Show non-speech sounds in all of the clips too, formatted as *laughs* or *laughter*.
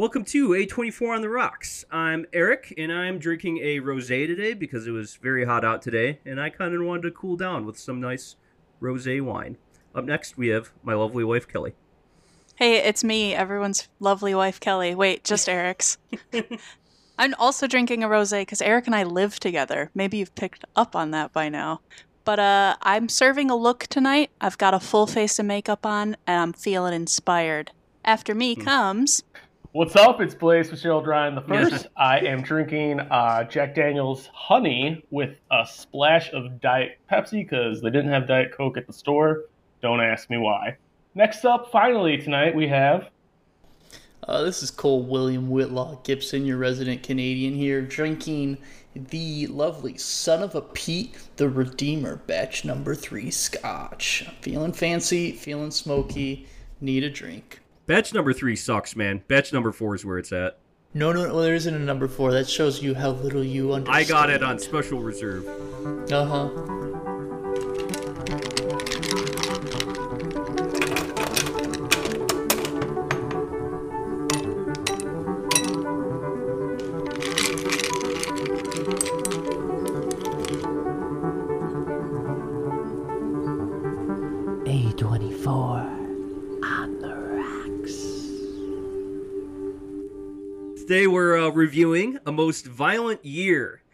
Welcome to A24 on the Rocks. I'm Eric, and I'm drinking a rosé today because it was very hot out today, and I kind of wanted to cool down with some nice rosé wine. Up next, we have my lovely wife, Kelly. Hey, it's me, everyone's lovely wife, Kelly. Wait, just *laughs* Eric's. I'm also drinking a rosé because Eric and I live together. Maybe you've picked up on that by now. But uh, I'm serving a look tonight. I've got a full face of makeup on, and I'm feeling inspired. After me Hmm. comes. What's up? It's Blaze with Cheryl Ryan the first. I am drinking uh, Jack Daniels Honey with a splash of Diet Pepsi because they didn't have Diet Coke at the store. Don't ask me why. Next up, finally tonight we have Uh, this is Cole William Whitlaw Gibson, your resident Canadian here, drinking the lovely Son of a Peat, the Redeemer batch number three scotch. I'm feeling fancy, feeling smoky, need a drink. Batch number three sucks, man. Batch number four is where it's at. No, no, no, there isn't a number four. That shows you how little you understand. I got it on special reserve. Uh huh. Today we're uh, reviewing A Most Violent Year.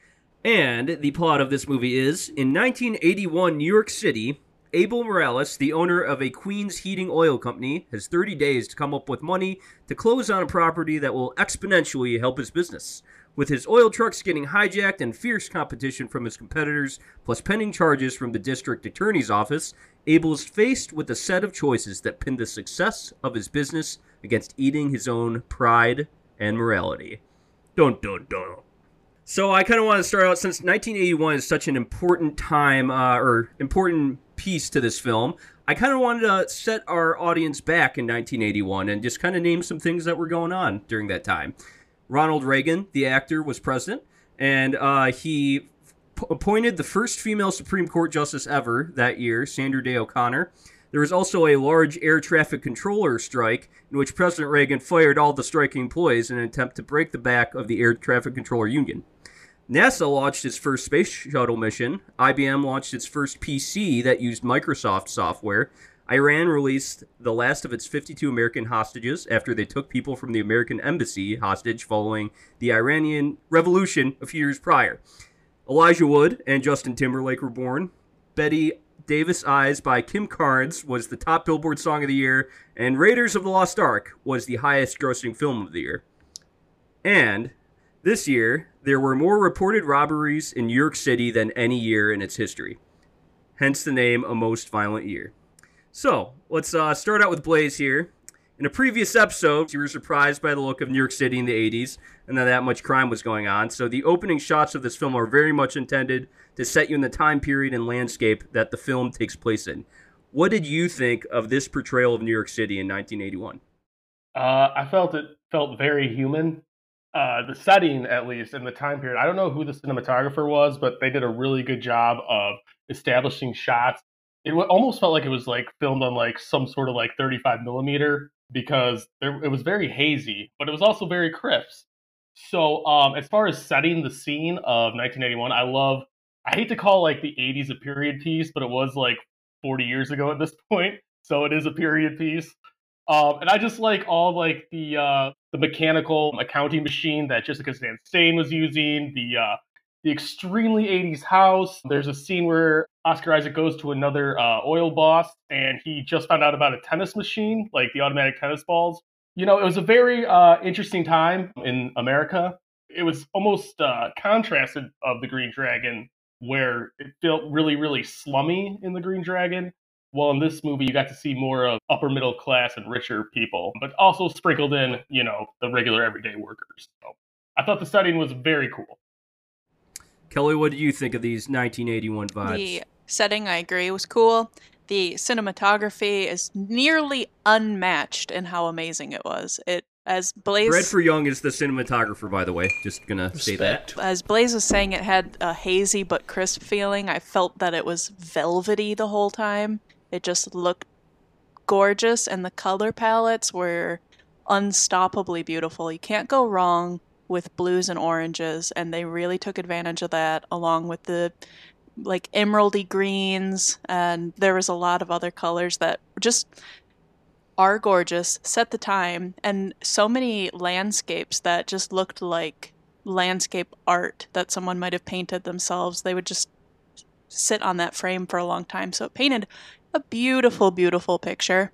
And the plot of this movie is in 1981 New York City, Abel Morales, the owner of a Queens heating oil company, has 30 days to come up with money to close on a property that will exponentially help his business. With his oil trucks getting hijacked and fierce competition from his competitors, plus pending charges from the district attorney's office, Abel is faced with a set of choices that pin the success of his business against eating his own pride and morality. Dun dun dun. So I kind of want to start out since 1981 is such an important time uh, or important piece to this film. I kind of wanted to set our audience back in 1981 and just kind of name some things that were going on during that time. Ronald Reagan, the actor, was president, and uh, he p- appointed the first female Supreme Court justice ever that year, Sandra Day O'Connor. There was also a large air traffic controller strike in which President Reagan fired all the striking employees in an attempt to break the back of the air traffic controller union. NASA launched its first space shuttle mission. IBM launched its first PC that used Microsoft software. Iran released the last of its 52 American hostages after they took people from the American embassy hostage following the Iranian Revolution a few years prior. Elijah Wood and Justin Timberlake were born. Bette Davis Eyes by Kim Carnes was the top Billboard song of the year, and Raiders of the Lost Ark was the highest grossing film of the year. And this year, there were more reported robberies in New York City than any year in its history. Hence the name A Most Violent Year. So, let's uh, start out with Blaze here. In a previous episode, you were surprised by the look of New York City in the 80s and that that much crime was going on. So, the opening shots of this film are very much intended to set you in the time period and landscape that the film takes place in. What did you think of this portrayal of New York City in 1981? Uh, I felt it felt very human. Uh, the setting, at least, and the time period. I don't know who the cinematographer was, but they did a really good job of establishing shots. It almost felt like it was like filmed on like some sort of like 35 millimeter because there, it was very hazy, but it was also very crisp. So, um, as far as setting the scene of 1981, I love. I hate to call like the 80s a period piece, but it was like 40 years ago at this *laughs* point, so it is a period piece. Um, and I just like all like the uh, the mechanical accounting machine that Jessica Chastain was using, the uh, the extremely 80s house. There's a scene where Oscar Isaac goes to another uh, oil boss, and he just found out about a tennis machine, like the automatic tennis balls. You know, it was a very uh, interesting time in America. It was almost uh, contrasted of the Green Dragon, where it felt really, really slummy in the Green Dragon. Well, in this movie, you got to see more of upper middle class and richer people, but also sprinkled in, you know, the regular everyday workers. So I thought the setting was very cool. Kelly, what do you think of these 1981 vibes? The setting, I agree, was cool. The cinematography is nearly unmatched in how amazing it was. It as Blaze Bradford Young is the cinematographer, by the way. Just gonna say that. As Blaze was saying, it had a hazy but crisp feeling. I felt that it was velvety the whole time. It just looked gorgeous, and the color palettes were unstoppably beautiful. You can't go wrong with blues and oranges, and they really took advantage of that along with the like emeraldy greens, and there was a lot of other colors that just are gorgeous, set the time, and so many landscapes that just looked like landscape art that someone might have painted themselves. They would just sit on that frame for a long time. So it painted a beautiful, beautiful picture.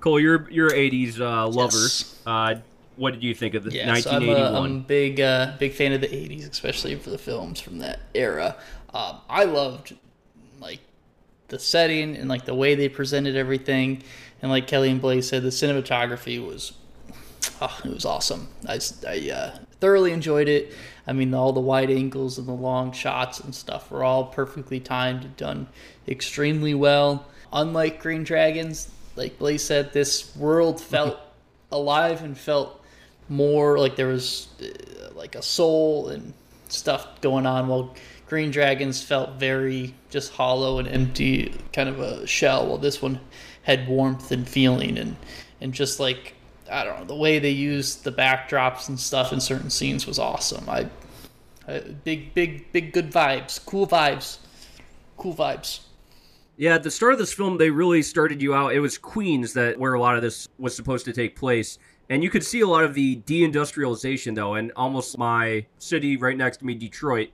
Cole, you're you're '80s uh, lover. Yes. Uh, what did you think of the Yeah, so I'm a, 1981? I'm a big, uh, big fan of the '80s, especially for the films from that era. Um, I loved like the setting and like the way they presented everything, and like Kelly and Blaze said, the cinematography was, oh, it was awesome. I uh, thoroughly enjoyed it. I mean, all the wide angles and the long shots and stuff were all perfectly timed and done extremely well. Unlike Green Dragons, like Blaze said, this world felt alive and felt more like there was uh, like a soul and stuff going on while green dragons felt very just hollow and empty kind of a shell while this one had warmth and feeling and and just like i don't know the way they used the backdrops and stuff in certain scenes was awesome i, I big big big good vibes cool vibes cool vibes Yeah, at the start of this film, they really started you out. It was Queens that where a lot of this was supposed to take place, and you could see a lot of the deindustrialization though, and almost my city right next to me, Detroit.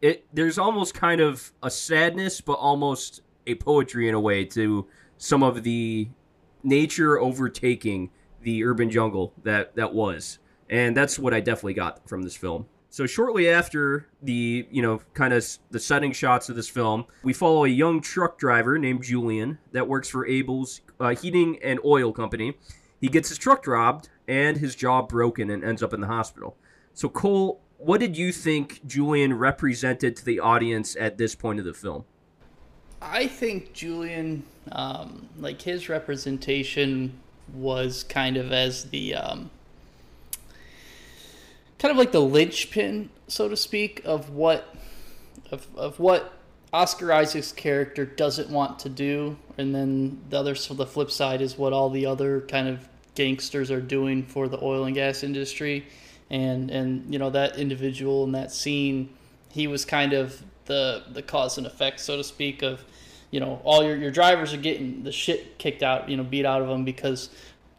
It there's almost kind of a sadness, but almost a poetry in a way to some of the nature overtaking the urban jungle that that was, and that's what I definitely got from this film. So shortly after the, you know, kind of the setting shots of this film, we follow a young truck driver named Julian that works for Abel's uh, heating and oil company. He gets his truck robbed and his jaw broken and ends up in the hospital. So Cole, what did you think Julian represented to the audience at this point of the film? I think Julian, um, like his representation was kind of as the um, kind of like the linchpin, so to speak, of what of of what Oscar Isaac's character doesn't want to do, and then the other so the flip side is what all the other kind of gangsters are doing for the oil and gas industry, and and you know that individual in that scene, he was kind of the the cause and effect, so to speak, of you know all your your drivers are getting the shit kicked out, you know, beat out of them because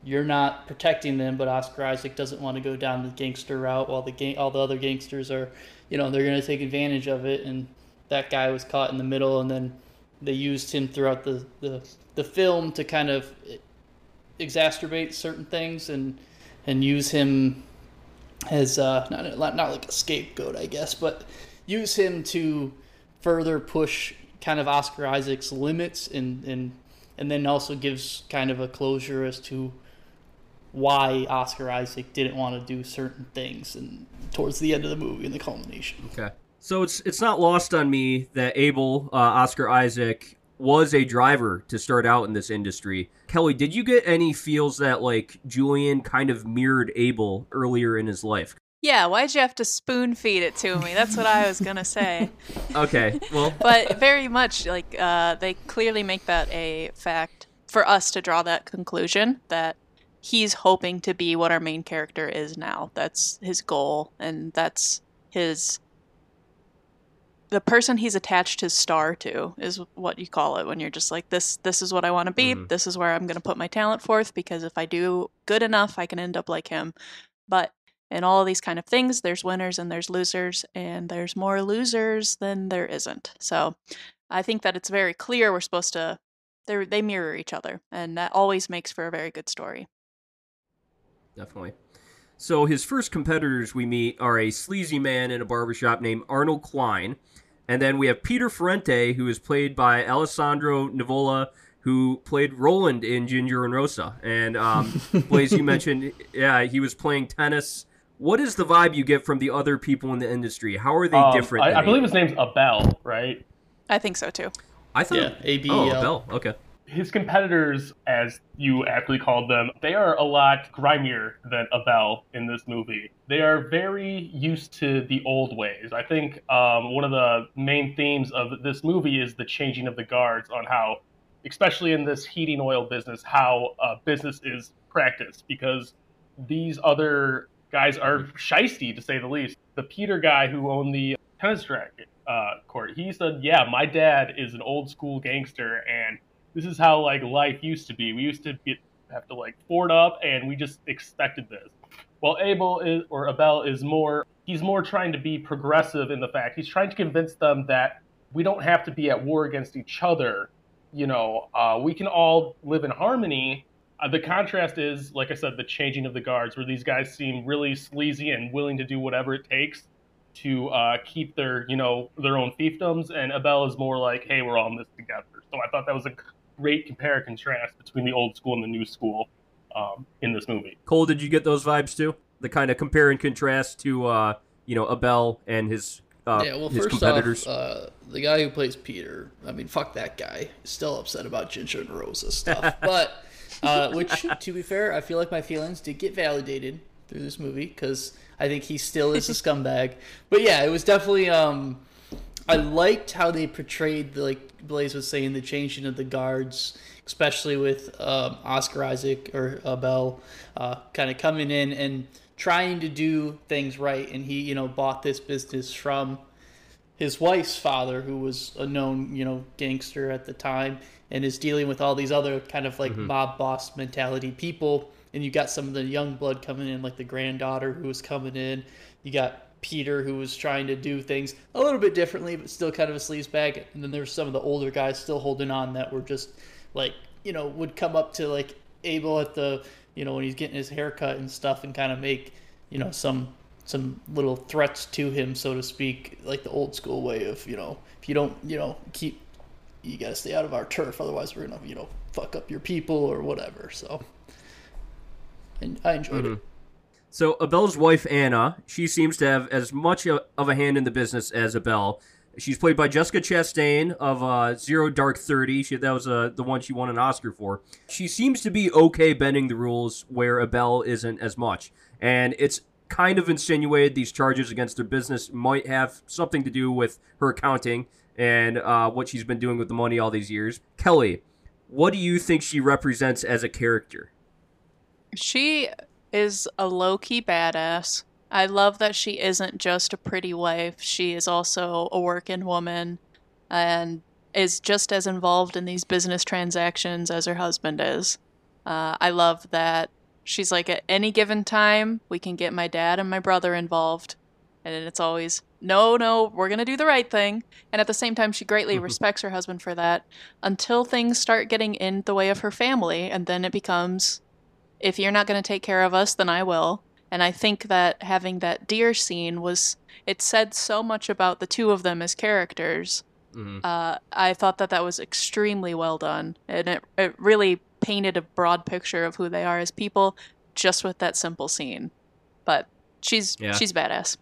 you're not protecting them, but Oscar Isaac doesn't want to go down the gangster route while the gang, all the other gangsters are, you know, they're going to take advantage of it. And that guy was caught in the middle, and then they used him throughout the, the, the film to kind of exacerbate certain things and and use him as uh, not not not like a scapegoat, I guess, but use him to further push kind of Oscar Isaac's limits and and and then also gives kind of a closure as to why Oscar Isaac didn't want to do certain things and towards the end of the movie in the culmination. Okay. So it's it's not lost on me that Abel uh, Oscar Isaac was a driver to start out in this industry. Kelly, did you get any feels that like Julian kind of mirrored Abel earlier in his life? Yeah, why'd you have to spoon feed it to me? That's what I was *laughs* gonna say. Okay, well, but very much like uh, they clearly make that a fact for us to draw that conclusion that he's hoping to be what our main character is now. That's his goal, and that's his the person he's attached his star to is what you call it when you're just like this this is what I want to be Mhm. this is where I'm going to put my talent forth because if I do good enough I can end up like him but in all of these kind of things there's winners and there's losers and there's more losers than there isn't so I think that it's very clear we're supposed to they they mirror each other and that always makes for a very good story definitely. So his first competitors we meet are a sleazy man in a barbershop named Arnold Klein, and then we have Peter Ferrante, who is played by Alessandro Nivola, who played Roland in Ginger and Rosa. And um, Blaze, you *laughs* mentioned, yeah, he was playing tennis. What is the vibe you get from the other people in the industry? How are they Um, different? I, I believe his name's Abel, right? I think so too I thought. Yeah, A B Oh, L. Bell. Okay. His competitors, as you aptly called them, they are a lot grimier than Abel in this movie. They are very used to the old ways. I think um, one of the main themes of this movie is the changing of the guards on how, especially in this heating oil business, how uh, business is practiced. Because these other guys are shisty to say the least. The Peter guy who owned the tennis racket uh, court, he said, "Yeah, my dad is an old school gangster, and this is how like life used to be. We used to have to like board up, and we just expected this." Well, Abel is or Abel is more. He's more trying to be progressive in the fact he's trying to convince them that we don't have to be at war against each other. You know, uh, we can all live in harmony. Uh, the contrast is, like I said, the changing of the guards, where these guys seem really sleazy and willing to do whatever it takes to uh, keep their, you know, their own fiefdoms, and Abel is more like, "Hey, we're all in this together." So I thought that was a great compare and contrast between the old school and the new school um, in this movie. Cole, did you get those vibes too? The kind of compare and contrast to, uh, you know, Abel and his uh, yeah, well, his first competitors. off, uh, the guy who plays Peter, I mean, fuck that guy. Still upset about Ginger and Rosa stuff. *laughs* but, uh, which, to be fair, I feel like my feelings did get validated through this movie because I think he still is a *laughs* scumbag. But yeah, it was definitely. Um, I liked how they portrayed, the, like Blaze was saying, the changing of the guards, especially with um, Oscar Isaac or uh, Bell uh, kind of coming in and trying to do things right. And he, you know, bought this business from his wife's father, who was a known, you know, gangster at the time, and is dealing with all these other kind of like mm-hmm. mob boss mentality people. And you got some of the young blood coming in, like the granddaughter who was coming in. You got Peter, who was trying to do things a little bit differently, but still kind of a sleaze bag. And then there's some of the older guys still holding on that were just like, you know, would come up to like Abel at the, you know, when he's getting his haircut and stuff and kind of make, you know, some some little threats to him, so to speak, like the old school way of, you know, if you don't, you know, keep, you got to stay out of our turf, otherwise we're gonna, you know, fuck up your people or whatever. So, and I enjoyed it. So Abel's wife Anna, she seems to have as much of a hand in the business as Abel. She's played by Jessica Chastain of uh, Zero Dark Thirty. She, that was uh, the one she won an Oscar for. She seems to be okay bending the rules where Abel isn't as much, and it's kind of insinuated these charges against her business might have something to do with her accounting and uh, what she's been doing with the money all these years. Kelly, what do you think she represents as a character? She is a low key badass. I love that she isn't just a pretty wife, she is also a working woman and is just as involved in these business transactions as her husband is. Uh, I love that she's like, at any given time, we can get my dad and my brother involved. And it's always, no, no, we're going to do the right thing. And at the same time, she greatly respects her husband for that until things start getting in the way of her family. And then it becomes, if you're not going to take care of us, then I will. And I think that having that deer scene was, it said so much about the two of them as characters. Uh, I thought that that was extremely well done. And it, it really painted a broad picture of who they are as people just with that simple scene. But she's Yeah. she's badass.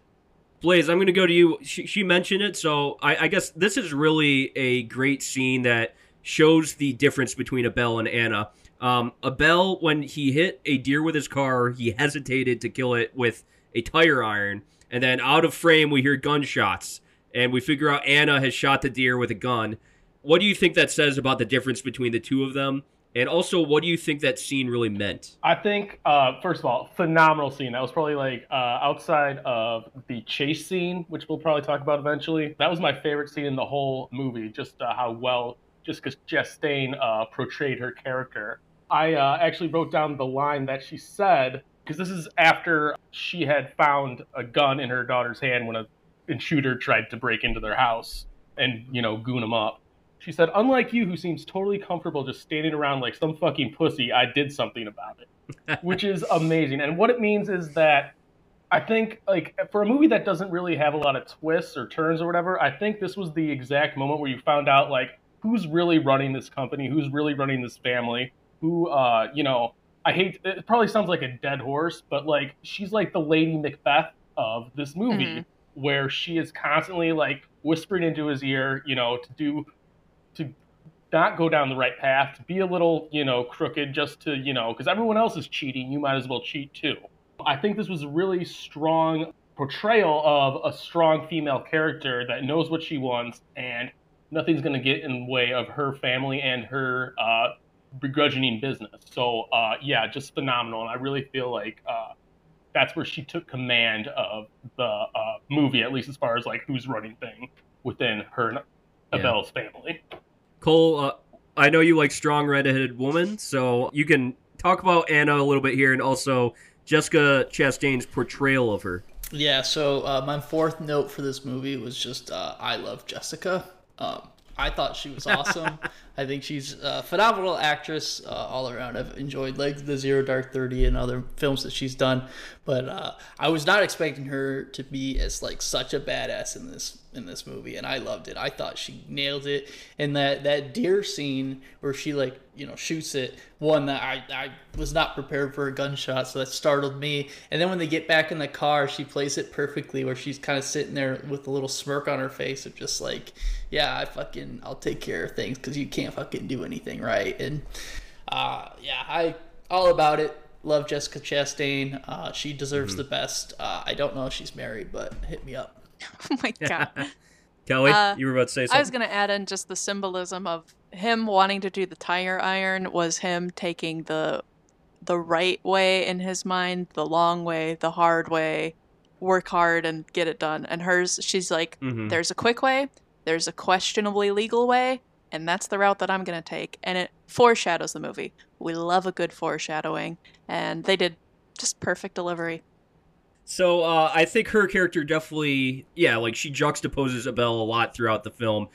Blaze, I'm going to go to you. She, she mentioned it, so I, I guess this is really a great scene that shows the difference between Abel and Anna. Um, Abel, when he hit a deer with his car, he hesitated to kill it with a tire iron, and then out of frame we hear gunshots, and we figure out Anna has shot the deer with a gun. What do you think that says about the difference between the two of them? And also, what do you think that scene really meant? I think, uh, first of all, phenomenal scene. That was probably like uh, outside of the chase scene, which we'll probably talk about eventually. That was my favorite scene in the whole movie. Just uh, how well, just because Chastain uh, portrayed her character. I uh, actually wrote down the line that she said because this is after she had found a gun in her daughter's hand when an intruder tried to break into their house and you know goon them up. She said, "Unlike you, who seems totally comfortable just standing around like some fucking pussy, I did something about it," *laughs* which is amazing. And what it means is that I think, like, for a movie that doesn't really have a lot of twists or turns or whatever, I think this was the exact moment where you found out like who's really running this company, who's really running this family, who, uh, you know, I hate. It probably sounds like a dead horse, but like she's like the Lady Macbeth of this movie, Mhm. where she is constantly like whispering into his ear, you know, to do not go down the right path, to be a little, you know, crooked just to, you know, because everyone else is cheating, you might as well cheat too. I think this was a really strong portrayal of a strong female character that knows what she wants and nothing's going to get in the way of her family and her uh, begrudging business. So uh, yeah, just phenomenal, and I really feel like uh, that's where she took command of the uh, movie, at least as far as like who's running thing within her and Abel's family. Cole, uh, I know you like strong redheaded woman, so you can talk about Anna a little bit here, and also Jessica Chastain's portrayal of her. Yeah, so uh, my fourth note for this movie was just uh, I love Jessica. Um, I thought she was *laughs* awesome. I think she's a phenomenal actress uh, all around. I've enjoyed like the Zero Dark Thirty and other films that she's done, but uh, I was not expecting her to be as like such a badass in this in this movie, and I loved it. I thought she nailed it. And that that deer scene where she like you know shoots it, one that I I was not prepared for a gunshot, so that startled me. And then when they get back in the car, she plays it perfectly, where she's kind of sitting there with a little smirk on her face of just like, yeah, I fucking I'll take care of things because you can't fucking do anything right. And uh, yeah, I all about it. Love Jessica Chastain. Uh, she deserves the best. Uh, I don't know if she's married, but hit me up. *laughs* Oh my god. *laughs* Kelly, Uh, you were about to say something. I was going to add in just the symbolism of him wanting to do the tire iron was him taking the the right way in his mind, the long way, the hard way, work hard and get it done. And hers, she's like, Mhm. there's a quick way, there's a questionably legal way, and that's the route that I'm going to take. And it foreshadows the movie. We love a good foreshadowing, and they did just perfect delivery. So uh, I think her character definitely, yeah, like she juxtaposes Abel a lot throughout the film.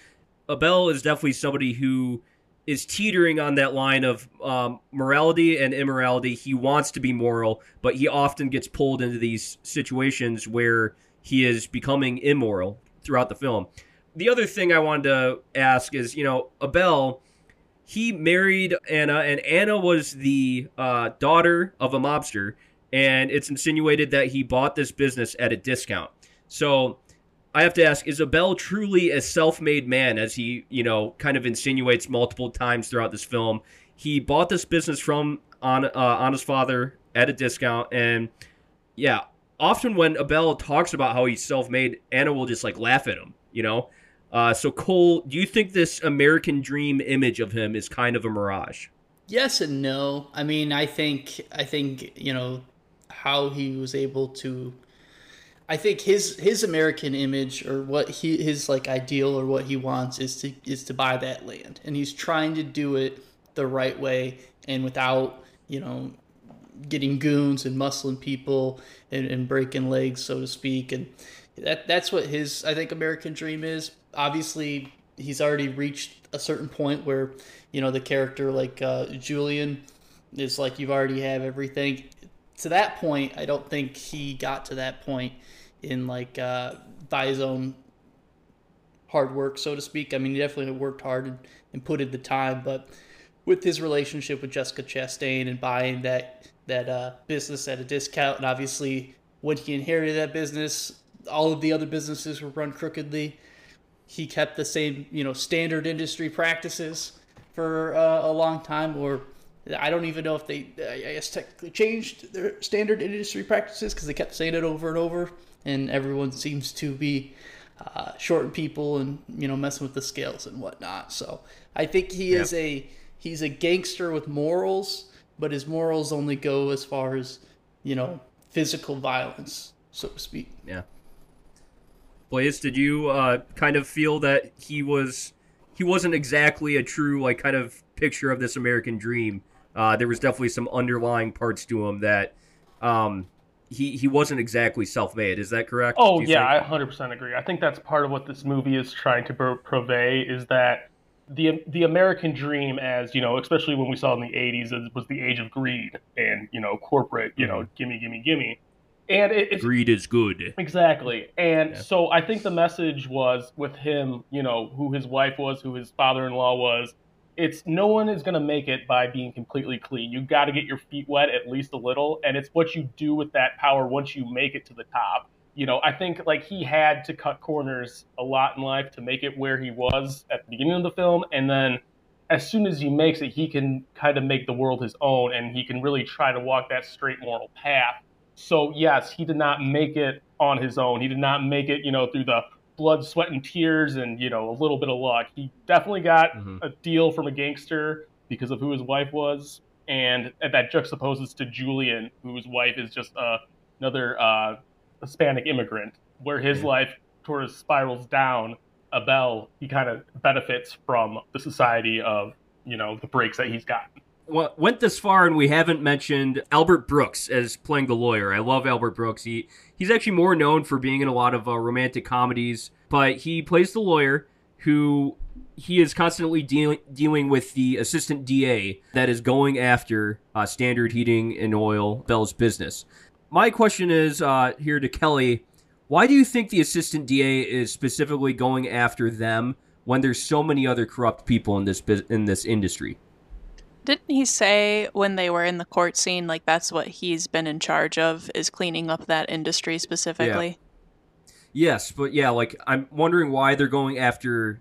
Abel is definitely somebody who is teetering on that line of um, morality and immorality. He wants to be moral, but he often gets pulled into these situations where he is becoming immoral throughout the film. The other thing I wanted to ask is, you know, Abel, he married Anna, and Anna was the uh, daughter of a mobster and it's insinuated that he bought this business at a discount. So I have to ask: Is Abel truly a self-made man, as he, you know, kind of insinuates multiple times throughout this film? He bought this business from on uh, his father at a discount, and yeah, often when Abel talks about how he's self-made, Anna will just like laugh at him, you know. Uh, so Cole, do you think this American dream image of him is kind of a mirage? Yes and no. I mean, I think I think you know how he was able to. I think his his American image or what he his like ideal or what he wants is to is to buy that land, and he's trying to do it the right way and without you know getting goons and muscling people and, and breaking legs, so to speak, and that that's what his I think American dream is. Obviously, he's already reached a certain point where you know the character like uh, Julian is like you've already have everything. To that point, I don't think he got to that point in like uh, by his own hard work, so to speak. I mean, he definitely worked hard and, and put in the time, but with his relationship with Jessica Chastain and buying that that uh, business at a discount, and obviously when he inherited that business, all of the other businesses were run crookedly. He kept the same, you know, standard industry practices for uh, a long time, or I don't even know if they, I guess, technically changed their standard industry practices because they kept saying it over and over, and everyone seems to be uh, shorting people and you know messing with the scales and whatnot. So I think he is a he's a gangster with morals, but his morals only go as far as you know physical violence, so to speak. Yeah. Blaze, did you uh, kind of feel that he was he wasn't exactly a true like kind of picture of this American dream? Uh, there was definitely some underlying parts to him that um, he he wasn't exactly self-made. Is that correct? Oh yeah, think? I 100% agree. I think that's part of what this movie is trying to pur- purvey is that the the American dream, as you know, especially when we saw in the 80s, was the age of greed and you know corporate, you know, gimme, gimme, gimme, and it, it's greed is good. Exactly. And Yeah. so I think the message was with him, you know, who his wife was, who his father in law was. It's no one is going to make it by being completely clean. You got to get your feet wet at least a little. And it's what you do with that power once you make it to the top. You know, I think like he had to cut corners a lot in life to make it where he was at the beginning of the film. And then as soon as he makes it, he can kind of make the world his own and he can really try to walk that straight moral path. So yes, he did not make it on his own. He did not make it, you know, through the blood, sweat, and tears, and you know, a little bit of luck. He definitely got Mhm. a deal from a gangster because of who his wife was, and, and that juxtaposes to Julian, whose wife is just uh, another uh, Hispanic immigrant, where his Yeah. life sort of spirals down. Abel, he kind of benefits from the society of you know the breaks that he's gotten. Went this far and we haven't mentioned Albert Brooks as playing the lawyer. I love Albert Brooks. He he's actually more known for being in a lot of uh, romantic comedies, but he plays the lawyer who he is constantly dealing dealing with the assistant DA that is going after uh, Standard Heating and Oil Bell's business. My question is uh, here to Kelly: Why do you think the assistant DA is specifically going after them when there's so many other corrupt people in this in this industry? Didn't he say when they were in the court scene, like that's what he's been in charge of, is cleaning up that industry specifically? Yes, but yeah, like I'm wondering why they're going after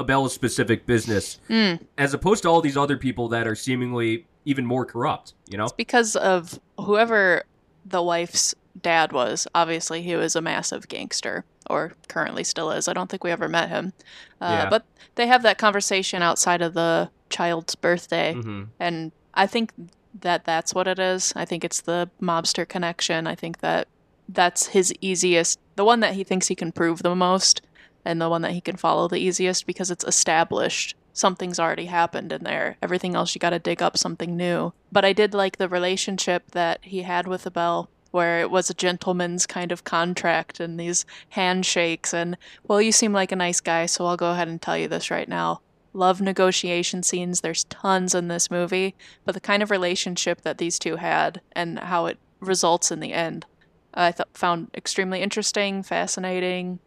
Abel's specific business Mm. as opposed to all these other people that are seemingly even more corrupt, you know? It's because of whoever the wife's dad was. Obviously, he was a massive gangster, or currently still is. I don't think we ever met him. Uh, Yeah. But they have that conversation outside of the child's birthday, hmm and I think that that's what it is. I think it's the mobster connection. I think that that's his easiest, the one that he thinks he can prove the most, and the one that he can follow the easiest because it's established. Something's already happened in there. Everything else, you got to dig up something new. But I did like the relationship that he had with Abel, where it was a gentleman's kind of contract and these handshakes. And, well, you seem like a nice guy, so I'll go ahead and tell you this right now. Love negotiation scenes. There's tons in this movie, but the kind of relationship that these two had and how it results in the end, I th- found extremely interesting, fascinating.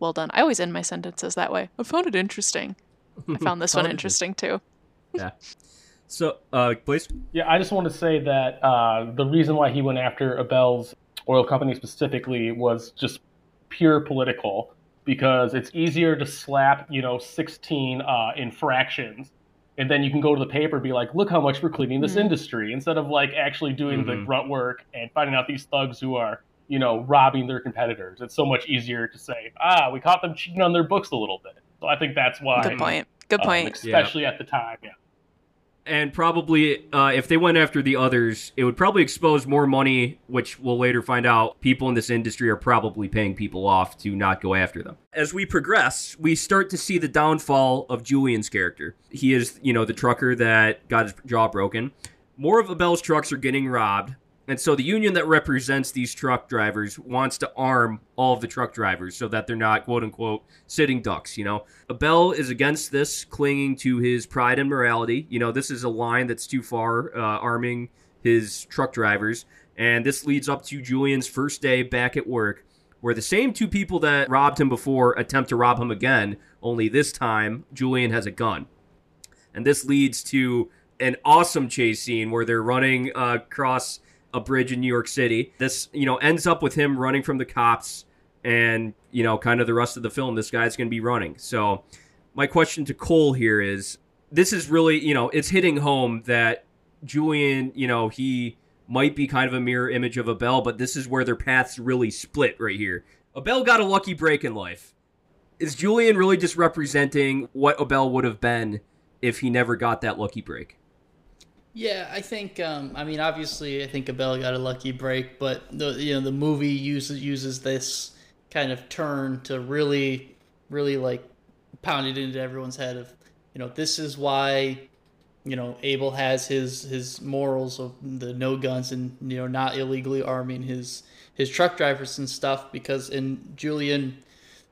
Well done. I always end my sentences that way. I found it interesting. I found this *laughs* one interesting too. Yeah. So, uh, please. Yeah, I just want to say that uh, the reason why he went after Abel's oil company specifically was just pure political because it's easier to slap, you know, 16 uh, infractions and then you can go to the paper and be like, look how much we're cleaning this Mhm. industry instead of like actually doing the Mhm. grunt work and finding out these thugs who are, you know, robbing their competitors. It's so much easier to say, ah, we caught them cheating on their books a little bit. So I think that's why. Good point. Good um, point. especially at the time. Yeah. And probably, uh, if they went after the others, it would probably expose more money, which we'll later find out people in this industry are probably paying people off to not go after them. As we progress, we start to see the downfall of Julian's character. He is, you know, the trucker that got his jaw broken. More of Abel's trucks are getting robbed. And so the union that represents these truck drivers wants to arm all of the truck drivers so that they're not, quote unquote, sitting ducks, you know? Abel is against this, clinging to his pride and morality. You know, this is a line that's too far, uh, arming his truck drivers. And this leads up to Julian's first day back at work, where the same two people that robbed him before attempt to rob him again, only this time, Julian has a gun. And this leads to an awesome chase scene where they're running uh, across a bridge in New York City. This, you know, ends up with him running from the cops and, you know, kind of the rest of the film, this guy's going to be running. So, my question to Cole here is this is really, you know, it's hitting home that Julian, you know, he might be kind of a mirror image of Abel, but this is where their paths really split right here. Abel got a lucky break in life. Is Julian really just representing what Abel would have been if he never got that lucky break? Yeah, I think. Um, I mean, obviously, I think Abel got a lucky break, but the you know the movie uses uses this kind of turn to really, really like pound it into everyone's head of you know this is why you know Abel has his his morals of the no guns and you know not illegally arming his his truck drivers and stuff because in Julian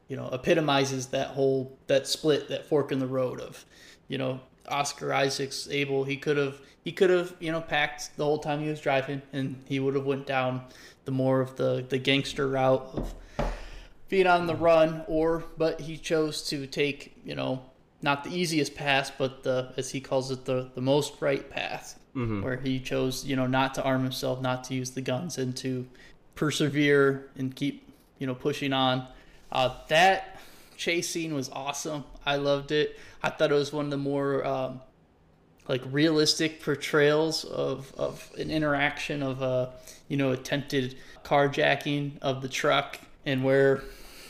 you know epitomizes that whole that split that fork in the road of you know Oscar Isaac's Abel he could have he could have you know packed the whole time he was driving and he would have went down the more of the the gangster route of being on the run or but he chose to take you know not the easiest path but the as he calls it the the most right path. Where he chose you know not to arm himself not to use the guns and to persevere and keep you know pushing on. Uh, that chase scene was awesome. I loved it. I thought it was one of the more um, like realistic portrayals of, of an interaction of a you know attempted carjacking of the truck and where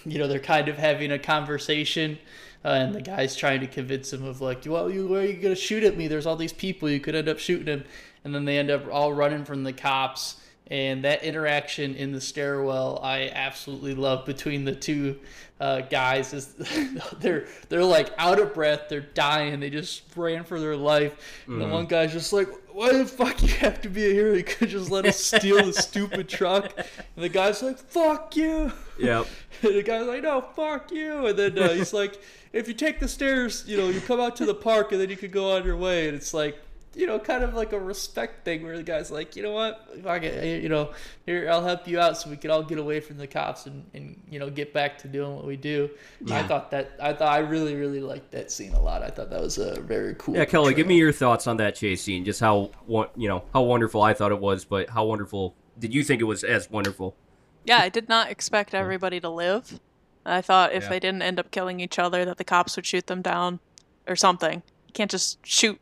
you know they're kind of having a conversation uh, and the guy's trying to convince him of like well you why are you gonna shoot at me? There's all these people. You could end up shooting him. And then they end up all running from the cops. And that interaction in the stairwell I absolutely love between the two uh, guys is *laughs* they're they're like out of breath. They're dying. They just ran for their life. And the one guy's just like why the fuck you have to be a hero? You could just let us steal the *laughs* stupid truck. And the guy's like fuck you. Yep. *laughs* and the guy's like, no, fuck you. And then uh, he's like, if you take the stairs, you know, you come out to the park and then you can go on your way. And it's like, you know, kind of like a respect thing where the guy's like, you know what, fuck it, you know, here, I'll help you out so we can all get away from the cops and, and you know, get back to doing what we do. I thought that, I thought, I really, really liked that scene a lot. I thought that was a very cool. Yeah, Kelly, give me your thoughts on that chase scene. Just how won- you know how wonderful I thought it was, but how wonderful did you think it was as wonderful? Yeah, I did not expect everybody to live. I thought if Yeah. they didn't end up killing each other, that the cops would shoot them down or something. You can't just shoot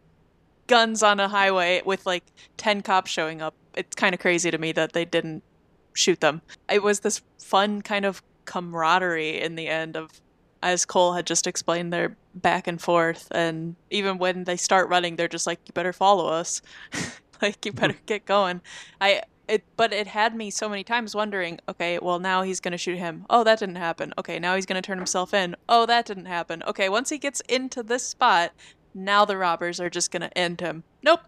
guns on a highway with like 10 cops showing up. It's kind of crazy to me that they didn't shoot them. It was this fun kind of camaraderie in the end of as Cole had just explained their back and forth and even when they start running they're just like you better follow us. *laughs* like you better mm-hmm. get going. I it but it had me so many times wondering, okay, well now he's going to shoot him. Oh, that didn't happen. Okay, now he's going to turn himself in. Oh, that didn't happen. Okay, once he gets into this spot, now the robbers are just going to end him. Nope.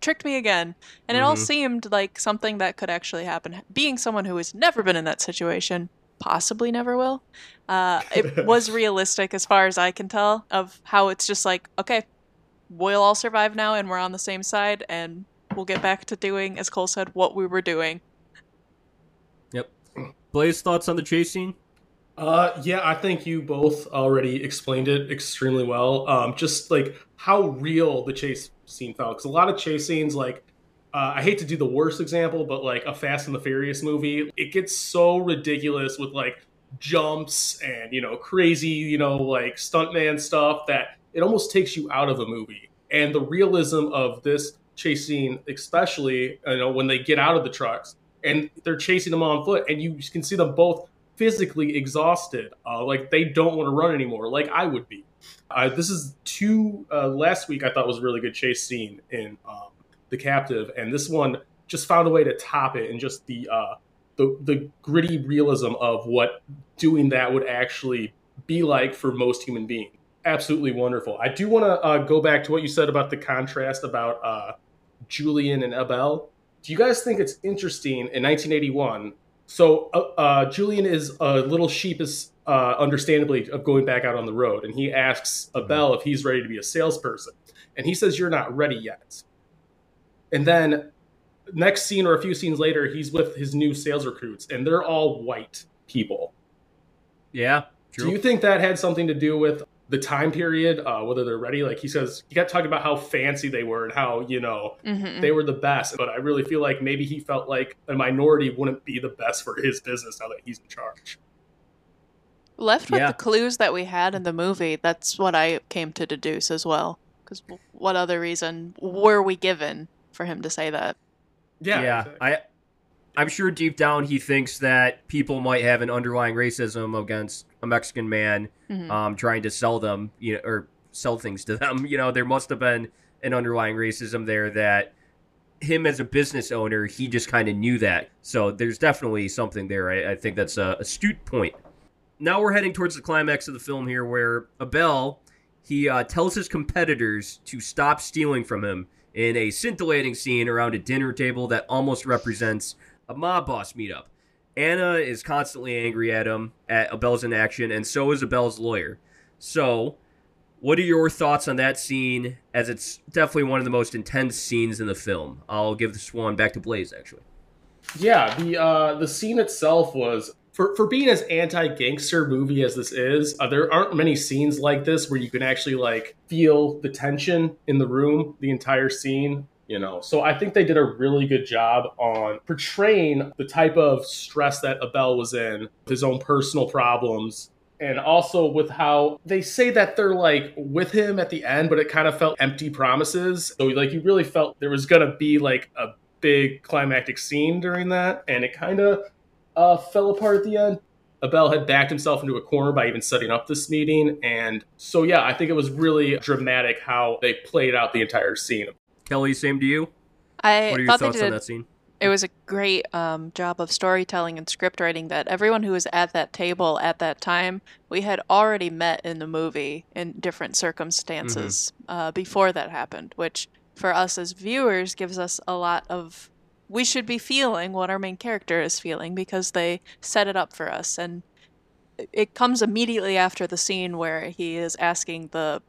Tricked me again. And it all Mhm. seemed like something that could actually happen. Being someone who has never been in that situation, possibly never will, uh, it *laughs* was realistic as far as I can tell of how it's just like, okay, we'll all survive now and we're on the same side and we'll get back to doing, as Cole said, what we were doing. Yep. Blaze, thoughts on the chase scene? Uh, yeah, I think you both already explained it extremely well. Um, just like how real the chase scene felt, because a lot of chase scenes, like uh, I hate to do the worst example, but like a Fast and the Furious movie, it gets so ridiculous with like jumps and you know crazy, you know like stuntman stuff that it almost takes you out of a movie. And the realism of this chase scene, especially you know when they get out of the trucks and they're chasing them on foot, and you can see them both physically exhausted. Uh, like they don't want to run anymore, like I would be. Uh, this is two uh, last week. I thought was a really good chase scene in um, the captive, and this one just found a way to top it and just the uh, the the gritty realism of what doing that would actually be like for most human beings. Absolutely wonderful. I do want to uh, go back to what you said about the contrast about uh, Julian and Abel. Do you guys think it's interesting in 1981? So uh, uh, Julian is a little sheepish, uh, understandably, of going back out on the road, and he asks Abel if he's ready to be a salesperson, and he says, "You're not ready yet." And then next scene or a few scenes later, he's with his new sales recruits, and they're all white people. Yeah, true. Do you think that had something to do with the time period, uh, whether they're ready? Like he says, he got talking about how fancy they were and how you know Mm-hmm. they were the best. But I really feel like maybe he felt like a minority wouldn't be the best for his business now that he's in charge. Left with Yeah. the clues that we had in the movie, that's what I came to deduce as well. Because what other reason were we given for him to say that? Yeah, yeah, exactly. I, I'm sure deep down he thinks that people might have an underlying racism against a Mexican man, Mhm. um, trying to sell them, you know, or sell things to them. *laughs* You know, there must have been an underlying racism there that him as a business owner, he just kind of knew that. So there's definitely something there. I, I think that's a astute point. Now we're heading towards the climax of the film here, where Abel he uh, tells his competitors to stop stealing from him in a scintillating scene around a dinner table that almost represents a mob boss meetup. Anna is constantly angry at him at Abel's inaction, and so is Abel's lawyer. So, what are your thoughts on that scene? As it's definitely one of the most intense scenes in the film. I'll give this one back to Blaze. Actually, Yeah, the uh, the scene itself was for for being as anti gangster movie as this is. Uh, there aren't many scenes like this where you can actually like feel the tension in the room the entire scene. You know, so I think they did a really good job on portraying the type of stress that Abel was in, his own personal problems, and also with how they say that they're like with him at the end, but it kind of felt empty promises. So like you really felt there was gonna be like a big climactic scene during that, and it kind of uh, fell apart at the end. Abel had backed himself into a corner by even setting up this meeting. And so, yeah, I think it was really dramatic how they played out the entire scene. Kelly, same to you. I What are your thoughts on that scene? it was a great um, job of storytelling and script writing that everyone who was at that table at that time we had already met in the movie in different circumstances uh, before that happened which for us as viewers gives us a lot of we should be feeling what our main character is feeling because they set it up for us and it comes immediately after the scene where he is asking the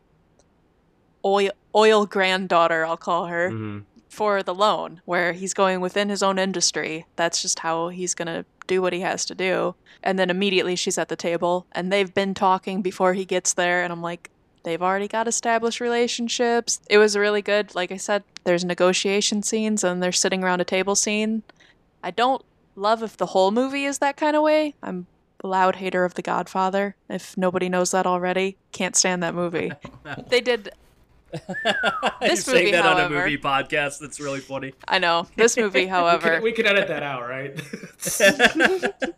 oil oil granddaughter i'll call her hmm for the loan, where he's going within his own industry. That's just how he's going to do what he has to do. And then immediately she's at the table, and they've been talking before he gets there. And I'm like, they've already got established relationships. It was really good. Like I said, there's negotiation scenes, and they're sitting around a table scene. I don't love if the whole movie is that kind of way. I'm a loud hater of The Godfather. If nobody knows that already, can't stand that movie. *laughs* they did *laughs* This You're saying movie, that on a movie podcast. That's really funny. I know. This movie, *laughs* We however, we could edit that out, right? *laughs*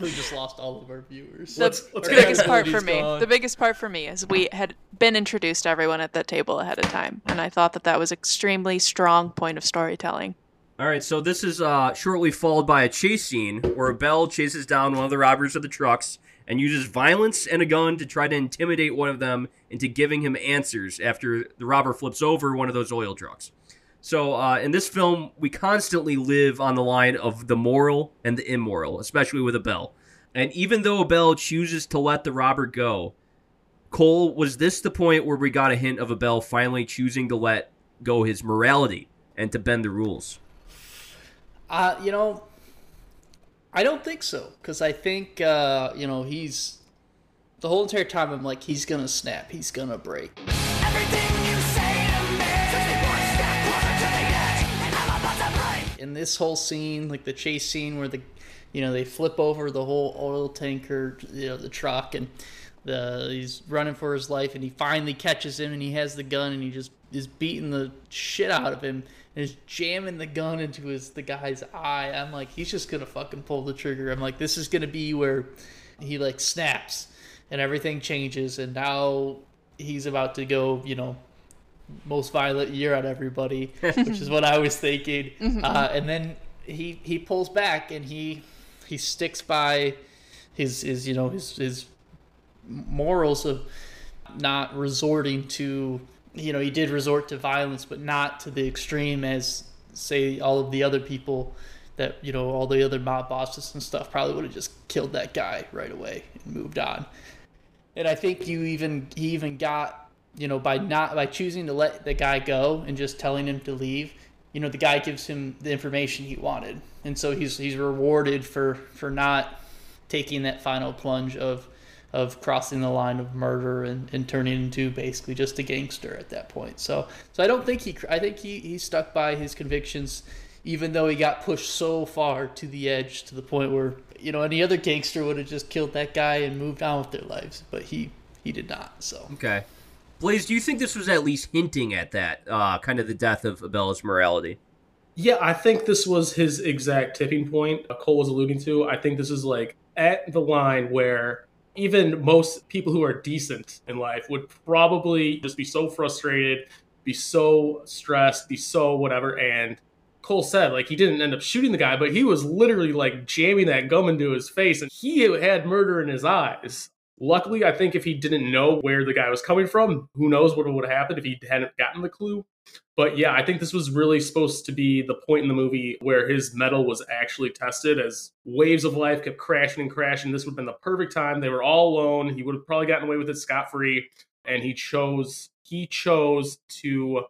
We just lost all of our viewers. the, Let's- let's the biggest part for me gone. the biggest part for me is we had been introduced to everyone at that table ahead of time and i thought that that was extremely strong point of storytelling All right, so this is uh, shortly followed by a chase scene where Abel chases down one of the robbers of the trucks and uses violence and a gun to try to intimidate one of them into giving him answers after the robber flips over one of those oil trucks. So uh, in this film, we constantly live on the line of the moral and the immoral, especially with Abel. And even though Abel chooses to let the robber go, Cole, was this the point where we got a hint of Abel finally choosing to let go his morality and to bend the rules? Uh, you know, I don't think so because I think uh, you know he's the whole entire time. I'm like, he's gonna snap, he's gonna break. Everything you say to me takes me one step closer to the edge, and I'm about to break. In this whole scene, like the chase scene where the, you know, they flip over the whole oil tanker, you know, the truck, and the he's running for his life, and he finally catches him, and he has the gun, and he just is beating the shit out of him, is jamming the gun into his the guy's eye. I'm like, he's just gonna fucking pull the trigger. I'm like, this is gonna be where he like snaps, and everything changes, and now he's about to go, you know, most violent year on everybody, *laughs* which is what I was thinking. Uh, and then he he pulls back and he he sticks by his his you know his his morals of not resorting to you know he did resort to violence, but not to the extreme as say all of the other people that you know all the other mob bosses and stuff probably would have just killed that guy right away and moved on. And I think you even he even got you know by not by choosing to let the guy go and just telling him to leave. You know the guy gives him the information he wanted, and so he's he's rewarded for for not taking that final plunge of of crossing the line of murder and, and turning into basically just a gangster at that point. So so I don't think he I think he, he stuck by his convictions even though he got pushed so far to the edge to the point where you know any other gangster would have just killed that guy and moved on with their lives, but he he did not. So Okay. Blaze, do you think this was at least hinting at that, uh, kind of the death of Abel's morality? Yeah, I think this was his exact tipping point. uh, Cole was alluding to. I think this is like at the line where even most people who are decent in life would probably just be so frustrated, be so stressed, be so whatever. And Cole said, like, he didn't end up shooting the guy, but he was literally like jamming that gum into his face, and he had murder in his eyes. Luckily, I think if he didn't know where the guy was coming from, who knows what would have happened if he hadn't gotten the clue. But yeah, I think this was really supposed to be the point in the movie where his mettle was actually tested as waves of life kept crashing and crashing. This would have been the perfect time. They were all alone. He would have probably gotten away with it scot free. And he chose he chose to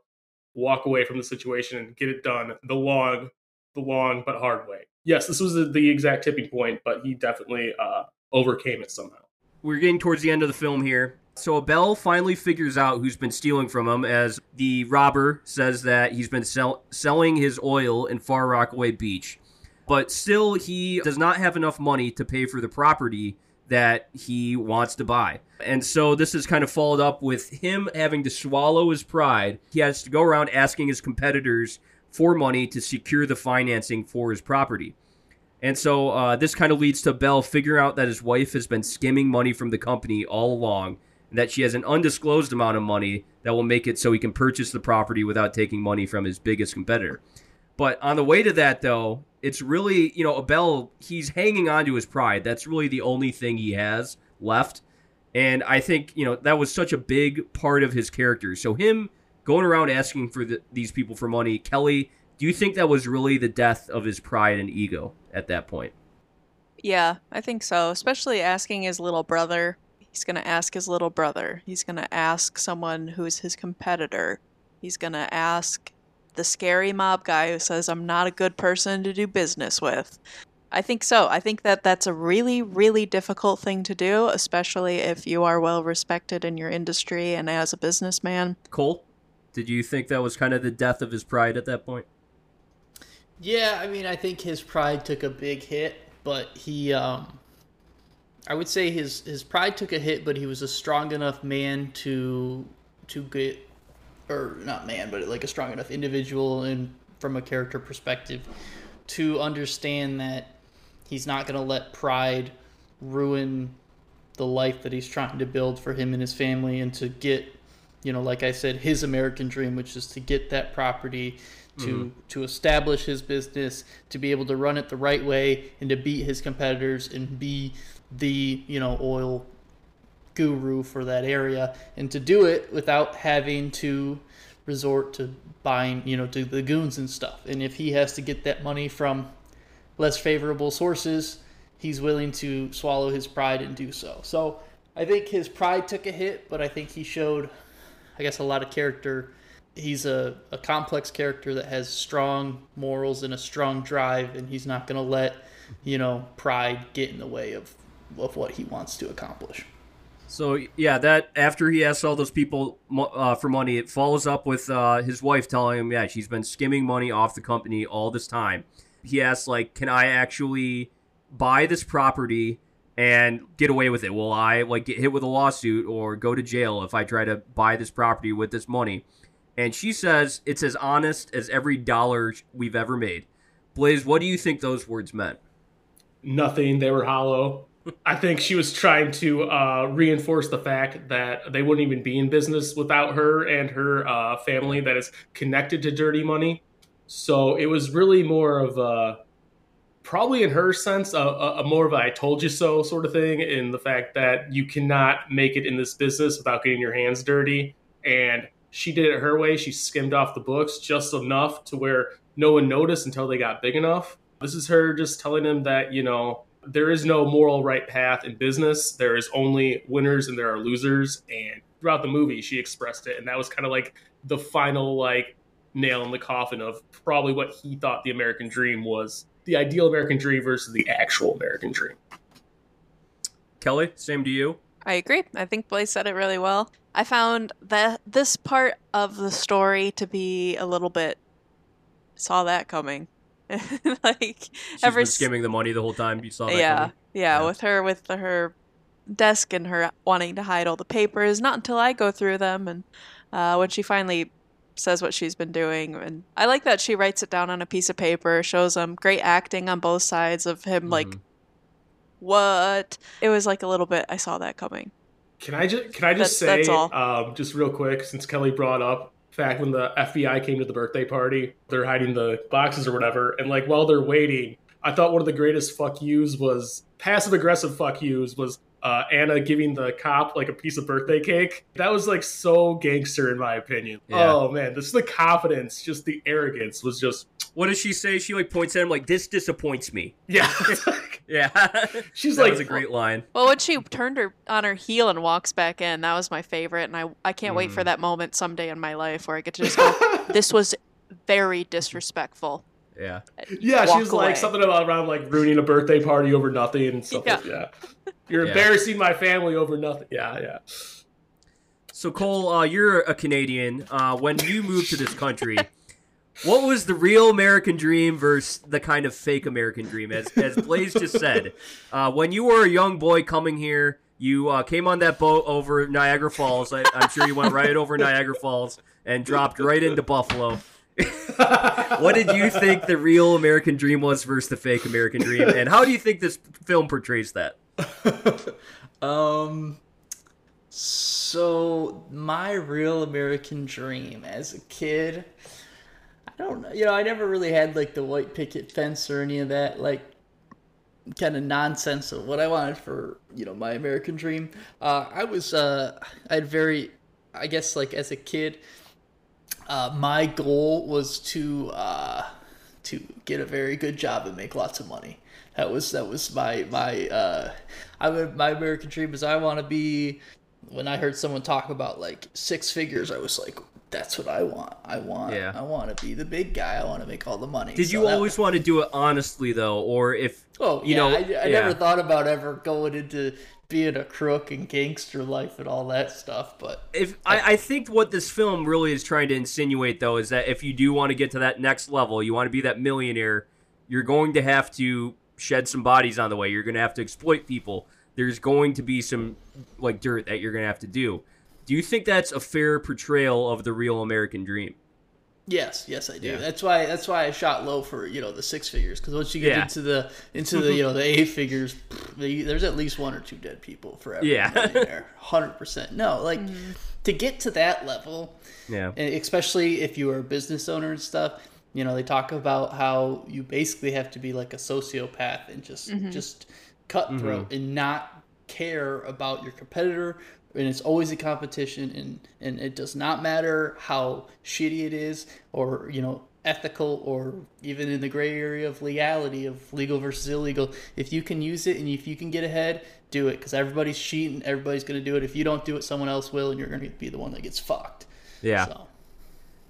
walk away from the situation and get it done the long, the long but hard way. Yes, this was the, the exact tipping point, but he definitely uh, overcame it somehow. We're getting towards the end of the film here. So Abel finally figures out who's been stealing from him as the robber says that he's been sell- selling his oil in Far Rockaway Beach. But still, he does not have enough money to pay for the property that he wants to buy. And so this is kind of followed up with him having to swallow his pride. He has to go around asking his competitors for money to secure the financing for his property. And so uh, this kind of leads to Abel figuring out that his wife has been skimming money from the company all along, that she has an undisclosed amount of money that will make it so he can purchase the property without taking money from his biggest competitor. But on the way to that, though, it's really, you know, Abel, he's hanging on to his pride. That's really the only thing he has left. And I think, you know, that was such a big part of his character. So him going around asking for the, these people for money, Kelly, do you think that was really the death of his pride and ego at that point? Yeah, I think so. Especially asking his little brother. He's going to ask his little brother. He's going to ask someone who's his competitor. He's going to ask the scary mob guy who says, I'm not a good person to do business with. I think so. I think that that's a really, really difficult thing to do, especially if you are well respected in your industry and as a businessman. Cole, did you think that was kind of the death of his pride at that point? Yeah, I mean, I think his pride took a big hit, but he, um, I would say his his pride took a hit, but he was a strong enough man to to get, or not man, but like a strong enough individual, and from a character perspective, to understand that he's not going to let pride ruin the life that he's trying to build for him and his family, and to get, you know, like I said, his American dream, which is to get that property to mm-hmm. to establish his business, to be able to run it the right way, and to beat his competitors and be the you know oil guru for that area, and to do it without having to resort to buying you know to the goons and stuff. And if he has to get that money from less favorable sources, he's willing to swallow his pride and do so. So I think his pride took a hit, but I think he showed, I guess, a lot of character he's a, a complex character that has strong morals and a strong drive and he's not going to let you know pride get in the way of of what he wants to accomplish So yeah, that after he asks all those people uh, for money, it follows up with uh, his wife telling him, yeah, she's been skimming money off the company all this time. He asks like, can I actually buy this property and get away with it? Will I like get hit with a lawsuit or go to jail if I try to buy this property with this money? And she says it's as honest as every dollar we've ever made. Blaze, what do you think those words meant? nothing. They were hollow. I think she was trying to uh, reinforce the fact that they wouldn't even be in business without her and her uh, family that is connected to dirty money. So it was really more of a, probably in her sense, a, a, more of a I told you so sort of thing, in the fact that you cannot make it in this business without getting your hands dirty. And she did it her way. She skimmed off the books just enough to where no one noticed until they got big enough. This is her just telling him that, you know, there is no moral right path in business. There is only winners and there are losers. And throughout the movie, she expressed it. And that was kind of like the final, like, nail in the coffin of probably what he thought the American dream was the ideal American dream versus the actual American dream. Kelly, same to you. I agree. I think Blaze said it really well. I found that this part of the story to be a little bit saw that coming. *laughs* like She's ever been skimming the money the whole time. You saw that yeah, coming? yeah, Yeah. with her with the, her desk and her wanting to hide all the papers. Not until I go through them, and uh, when she finally says what she's been doing, and I like that she writes it down on a piece of paper. Shows them great acting on both sides of him. Like, Mhm. what? It was like a little bit. I saw that coming. Can I just can I just That's- say that's um, just real quick since Kelly brought up the fact when the FBI came to the birthday party, they're hiding the boxes or whatever, and like while they're waiting, I thought one of the greatest fuck yous was passive aggressive fuck yous was uh, Anna giving the cop like a piece of birthday cake. That was like so gangster in my opinion. Yeah. Oh man, this is the confidence, just the arrogance was just What does she say? She like points at him like this disappoints me. yeah. *laughs* *laughs* Yeah, *laughs* She's that like was a great line. Well, when she turned her on her heel and walks back in, that was my favorite, and I I can't wait for Mm. that moment someday in my life where I get to just go. this was very disrespectful. Yeah, Yeah, she was like something about around like ruining a birthday party over nothing and stuff Yeah. like that. You're *laughs* Yeah. embarrassing my family over nothing. Yeah, yeah. So Cole, uh, you're a Canadian. Uh, when you moved to this country, what was the real American dream versus the kind of fake American dream? As as Blaze just said, uh, when you were a young boy coming here, you uh, came on that boat over Niagara Falls. I, I'm sure you went right over Niagara Falls and dropped right into Buffalo. *laughs* what did you think the real American dream was versus the fake American dream, and how do you think this film portrays that? *laughs* Um. So my real American dream as a kid, I don't know. You know, I never really had like the white picket fence or any of that like kind of nonsense of what I wanted for you know my American dream. Uh, I was uh, I had very, I guess like as a kid, uh, my goal was to uh, to get a very good job and make lots of money. That was that was my my uh, I would, my American dream is I want to be. When I heard someone talk about like six figures, I was like, "That's what I want. I want. Yeah. I want to be the big guy. I want to make all the money." Did So you always want to do it honestly though, or if Oh, you yeah, know, I, I yeah. never thought about ever going into being a crook and gangster life and all that stuff, but if I, I think what this film really is trying to insinuate though is that if you do want to get to that next level, you want to be that millionaire, you're going to have to shed some bodies on the way. You're going to have to exploit people. There's going to be some like dirt that you're going to have to do. Do you think that's a fair portrayal of the real American dream? Yes, yes, I do. Yeah. That's why that's why I shot low for you know the six figures because once you get Yeah. into the into the *laughs* you know the eight figures, there's at least one or two dead people for every Yeah. millionaire. *laughs* Hundred percent. No, like mm-hmm. to get to that level, Yeah. Eh, especially if you are a business owner and stuff. You know, they talk about how you basically have to be like a sociopath and just mm-hmm. just cutthroat mm-hmm. and not care about your competitor. And it's always a competition, and and it does not matter how shitty it is, or you know, ethical, or even in the gray area of legality of legal versus illegal. If you can use it and if you can get ahead, do it because everybody's cheating. Everybody's gonna do it. If you don't do it, someone else will, and you're gonna be the one that gets fucked. Yeah. So.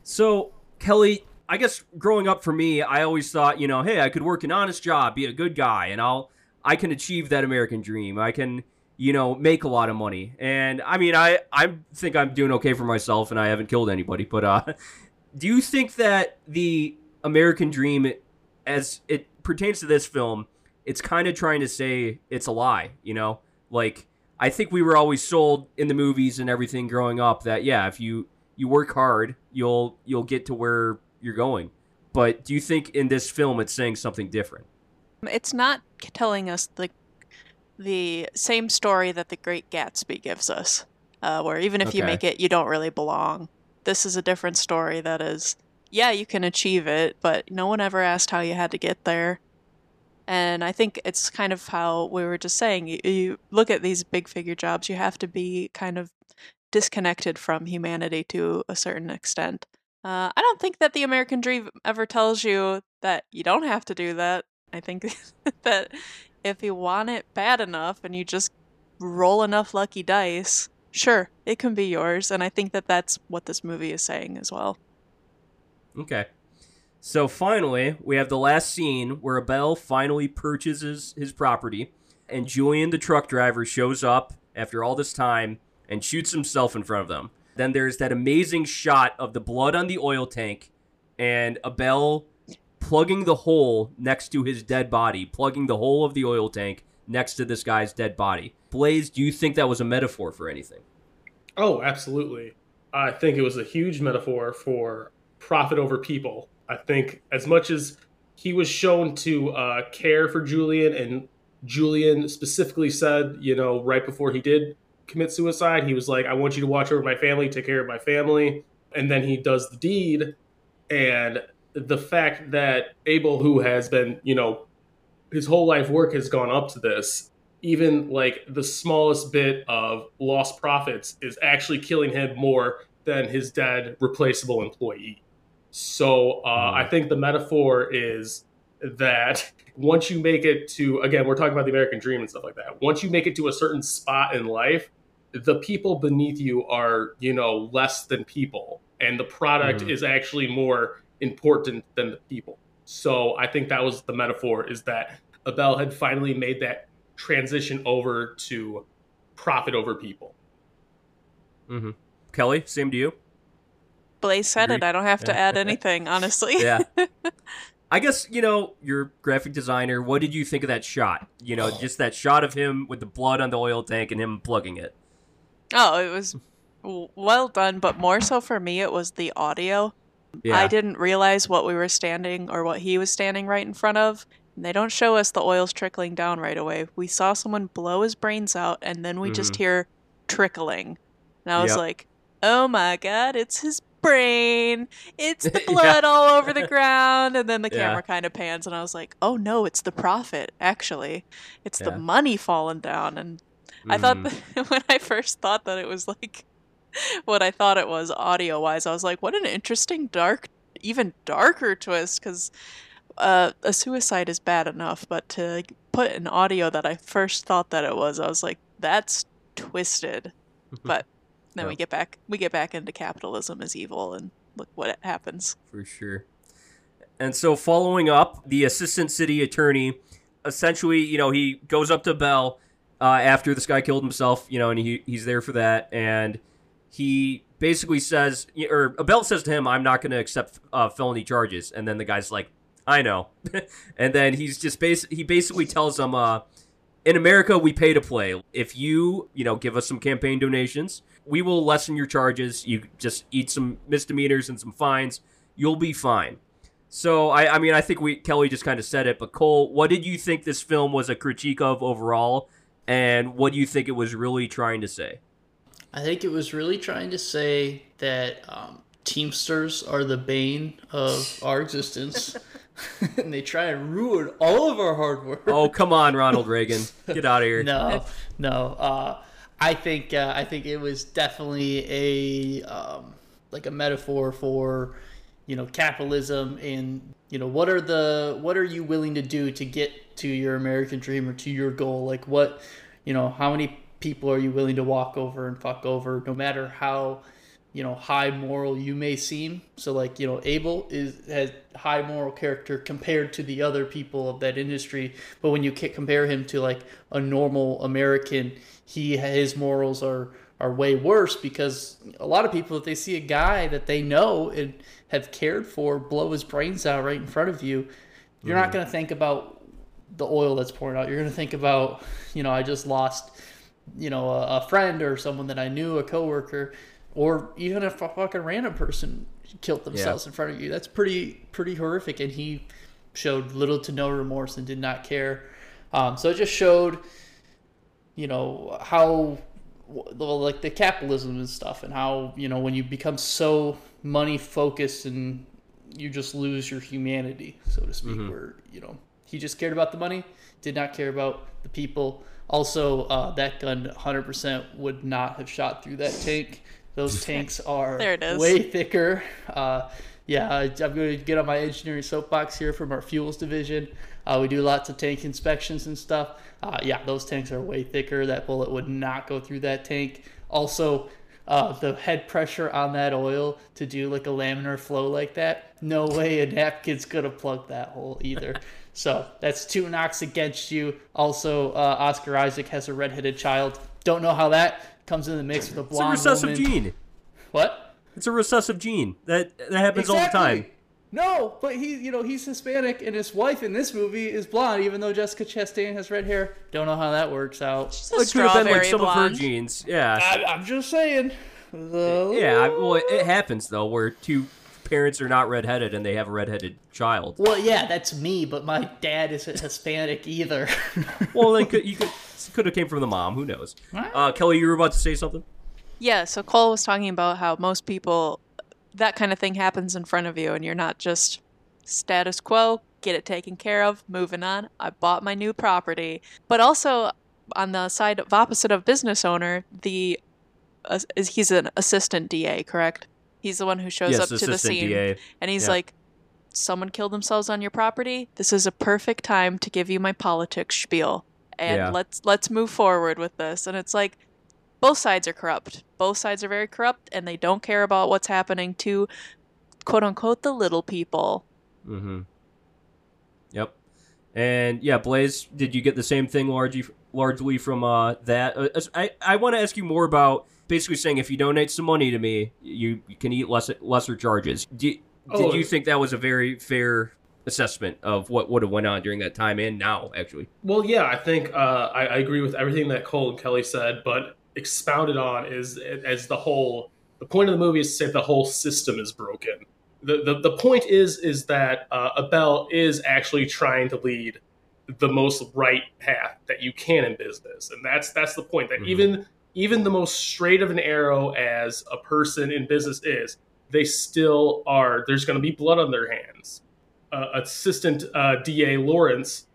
So, Kelly, I guess growing up for me, I always thought, you know, hey, I could work an honest job, be a good guy, and I'll I can achieve that American dream. I can, you know, make a lot of money. And I mean, I I think I'm doing okay for myself and I haven't killed anybody, but uh do you think that the American dream as it pertains to this film, it's kind of trying to say it's a lie, you know? Like I think we were always sold in the movies and everything growing up that yeah, if you you work hard, you'll you'll get to where you're going. But do you think in this film it's saying something different? It's not telling us the the same story that The Great Gatsby gives us, uh, where even if you make it, you don't really belong. This is a different story that is, yeah, you can achieve it, but no one ever asked how you had to get there. And I think it's kind of how we were just saying. You, you look at these big figure jobs, you have to be kind of disconnected from humanity to a certain extent. Uh, I don't think that the American Dream ever tells you that you don't have to do that. I think *laughs* that if you want it bad enough and you just roll enough lucky dice, sure, it can be yours. And I think that that's what this movie is saying as well. Okay. So finally, we have the last scene where Abel finally purchases his property, and Julian, the truck driver, shows up after all this time and shoots himself in front of them. Then there's that amazing shot of the blood on the oil tank and Abel plugging the hole next to his dead body, plugging the hole of the oil tank next to this guy's dead body. Blaze, do you think that was a metaphor for anything? Oh, absolutely. I think it was a huge metaphor for profit over people. I think as much as he was shown to uh, care for Julian, and Julian specifically said, you know, right before he did commit suicide, he was like, I want you to watch over my family, take care of my family. And then he does the deed. And the fact that Abel, who has been, you know, his whole life work has gone up to this, even like the smallest bit of lost profits is actually killing him more than his dead replaceable employee. So uh, I think the metaphor is that once you make it to, again, we're talking about the American dream and stuff like that. Once you make it to a certain spot in life, the people beneath you are, you know, less than people. And the product Mhm. is actually more important than the people. So I think that was the metaphor is that Abel had finally made that transition over to profit over people. Mm-hmm. Kelly, same to you? Blaze said it. I don't have to add anything, honestly. yeah. *laughs* I guess, you know, you're graphic designer. What did you think of that shot? You know, just that shot of him with the blood on the oil tank and him plugging it. Oh, it was well done, but more so for me, it was the audio. Yeah. I didn't realize what we were standing or what he was standing right in front of. They don't show us the oil's trickling down right away. We saw someone blow his brains out, and then we just mm-hmm. hear trickling. And I was Yep. like, oh my god, it's his brain. It's the *laughs* Yeah. blood all over the ground. And then the Yeah. camera kind of pans, and I was like, oh no, it's the profit, actually. It's Yeah. the money falling down. And I thought that mm-hmm. *laughs* when I first thought that it was like *laughs* what I thought it was audio wise, I was like, what an interesting, dark, even darker twist. Because uh, a suicide is bad enough, but to put an audio that I first thought that it was, I was like, that's twisted. But then we get back, we get back into capitalism is evil, and look what happens. for sure. And so, following up, the assistant city attorney essentially, you know, he goes up to Abel uh, after this guy killed himself, you know, and he, he's there for that. And he basically says, or Abel says to him, I'm not going to accept uh, felony charges. And then the guy's like, I know. *laughs* and then he's just bas- he basically tells him, uh, in America, we pay to play. If you, you know, give us some campaign donations, we will lessen your charges. You just eat some misdemeanors and some fines. You'll be fine. So, I, I mean, I think we Kelly just kind of said it. But Cole, what did you think this film was a critique of overall, and what do you think it was really trying to say? I think it was really trying to say that um, Teamsters are the bane of our existence, *laughs* *laughs* and they try and ruin all of our hard work. Oh, come on, Ronald *laughs* Reagan, get out of here. no, no. Uh, I think uh, I think it was definitely a um, like a metaphor for you know capitalism and you know what are the what are you willing to do to get to your American dream or to your goal? Like what you know how many people are you willing to walk over and fuck over, no matter how you know high moral you may seem. So like you know abel is has high moral character compared to the other people of that industry. But when you compare him to like a normal american he his morals are are way worse because a lot of people if they see a guy that they know and have cared for blow his brains out right in front of you you're not mm-hmm. going to think about the oil that's pouring out. You're going to think about you know i just lost you know a, a friend or someone that i knew a coworker or even if a fucking random person killed themselves in front of you. That's pretty pretty horrific. And he showed little to no remorse and did not care. Um, so it just showed you know how well, like the capitalism and stuff and how you know when you become so money focused and you just lose your humanity so to speak where you know he just cared about the money did not care about the people. Also uh, that gun 100% would not have shot through that tank those *laughs* tanks are There it is. way thicker. Uh, yeah I, i'm going to get on my engineering soapbox here from our fuels division. Uh, we do lots of tank inspections and stuff. Uh, yeah those tanks are way thicker. That bullet would not go through that tank. Also uh, the head pressure on that oil to do like a laminar flow like that no way a napkin's gonna plug that hole either. *laughs* So that's two knocks against you. Also uh, oscar isaac has a redheaded child. Don't know how that comes in the mix with a blonde. It's a recessive woman. gene. what It's a recessive gene that that happens all the time. no, but he, you know, he's Hispanic, and his wife in this movie is blonde, even though Jessica Chastain has red hair. Don't know how that works out. She's a It could have been like strawberry some of her genes. Yeah. I, I'm just saying. The- Yeah, I- well, it happens though, where two parents are not redheaded and they have a redheaded child. Well, yeah, that's me, but my dad isn't Hispanic either. *laughs* Well, then could, you could could have came from the mom. Who knows? Uh, Kelly, you were about to say something. Yeah, so Cole was talking about how most people, that kind of thing happens in front of you, and you're not just status quo, get it taken care of, moving on. I bought my new property. But also, on the side of opposite of business owner, the uh, he's an assistant DA, correct? He's the one who shows yes, up to the scene, DA. and he's Yeah. like, "Someone killed themselves on your property. This is a perfect time to give you my politics spiel, and Yeah. let's let's move forward with this." And it's like, both sides are corrupt. Both sides are very corrupt, and they don't care about what's happening to quote unquote the little people. Mm-hmm. Yep. And yeah, Blaze, did you get the same thing largely largely from uh, that? Uh, I I want to ask you more about basically saying if you donate some money to me, you, you can eat less lesser charges. Did, Oh. did you think that was a very fair assessment of what would have went on during that time and now actually? Well, yeah, I think uh, I, I agree with everything that Cole and Kelly said, but expounded on is as the whole. The point of the movie is to say the whole system is broken, the, the the point is is that uh, Abel is actually trying to lead the most right path that you can in business, and that's that's the point. That Mhm. even even the most straight of an arrow as a person in business is, they still are. There's going to be blood on their hands. Uh, assistant uh, DA Lawrence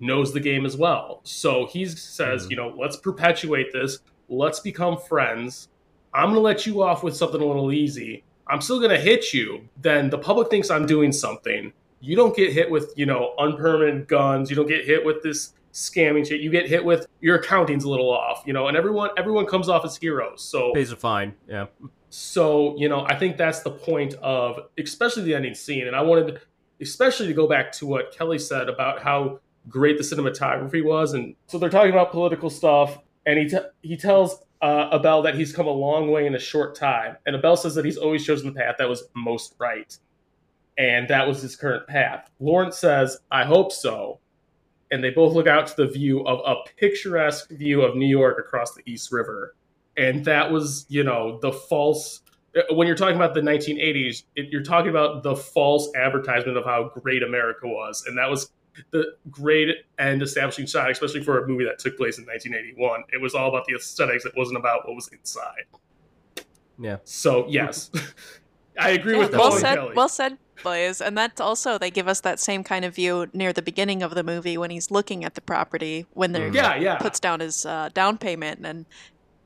knows the game as well, so he says, Mhm. you know, let's perpetuate this. Let's become friends. I'm going to let you off with something a little easy. I'm still going to hit you. Then the public thinks I'm doing something. You don't get hit with, you know, unpermanent guns. You don't get hit with this scamming shit. You get hit with your accounting's a little off, you know, and everyone everyone comes off as heroes. So Pays a fine. Yeah. so, you know, I think that's the point of especially the ending scene. And I wanted especially to go back to what Kelly said about how great the cinematography was. And so they're talking about political stuff. And he, t- he tells uh, Abel that he's come a long way in a short time. And Abel says that he's always chosen the path that was most right. And that was his current path. Lawrence says, I hope so. And they both look out to the view of a picturesque view of New York across the East River. And that was you know the false uh, when you're talking about the 1980s it, you're talking about the false advertisement of how great america was. And that was the great and establishing shot especially for a movie that took place in 1981 it was all about the aesthetics. It wasn't about what was inside. Yeah. so yes. *laughs* I agree Yeah, with that well point, said, Kelly. well said, boys. And that's also they give us that same kind of view near the beginning of the movie when he's looking at the property when they're Mhm. yeah yeah puts down his uh, down payment, and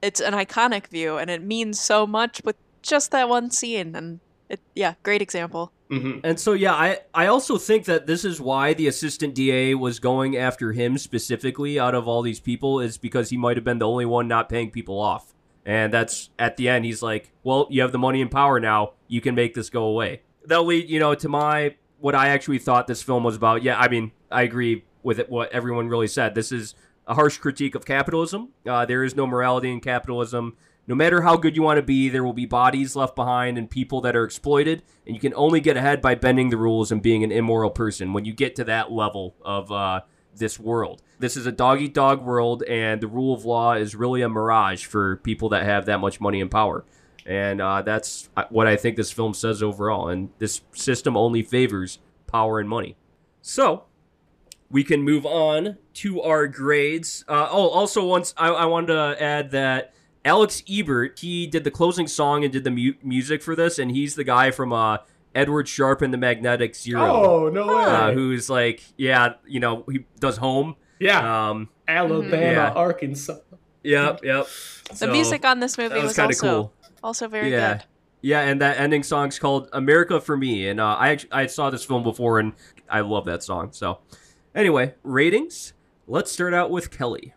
it's an iconic view, and it means so much with just that one scene. And it, yeah, great example. Mhm. And so yeah, I I also think that this is why the assistant DA was going after him specifically out of all these people is because he might have been the only one not paying people off. And that's at the end he's like, "Well, you have the money and power now. You can make this go away." That'll lead, you know, to my what I actually thought this film was about. Yeah, I mean, I agree with it, what everyone really said. This is a harsh critique of capitalism. Uh, there is no morality in capitalism. No matter how good you want to be, there will be bodies left behind and people that are exploited, and you can only get ahead by bending the rules and being an immoral person when you get to that level of uh, this world. This is a dog eat dog world, and the rule of law is really a mirage for people that have that much money and power. And uh, that's what I think this film says overall. And this system only favors power and money. So, we can move on to our grades. Uh, oh, also, once I, I wanted to add that Alex Ebert he did the closing song and did the mu- music for this, and he's the guy from uh, Edward Sharpe and the Magnetic Zero, oh no way uh, who's like, yeah, you know, he does Home. yeah Um, alabama Yeah. arkansas yep, yep. The So, music on this movie was was, kind of cool. Also very Yeah. good. Yeah, and that ending song's called "America for Me," and uh, I actually, I saw this film before, and I love that song. So, anyway, ratings. Let's start out with Kelly.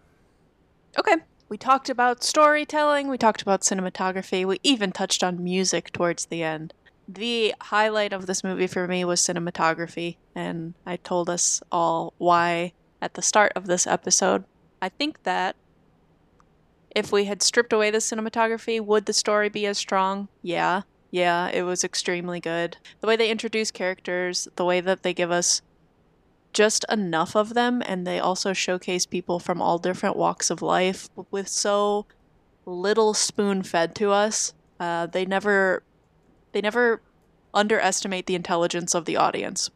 Okay. We talked about storytelling, we talked about cinematography, we even touched on music towards the end. The highlight of this movie for me was cinematography, and I told us all why at the start of this episode. I think that if we had stripped away the cinematography, would the story be as strong? Yeah. Yeah, it was extremely good. The way they introduce characters, the way that they give us just enough of them and they also showcase people from all different walks of life with so little spoon fed to us uh, they never they never underestimate the intelligence of the audience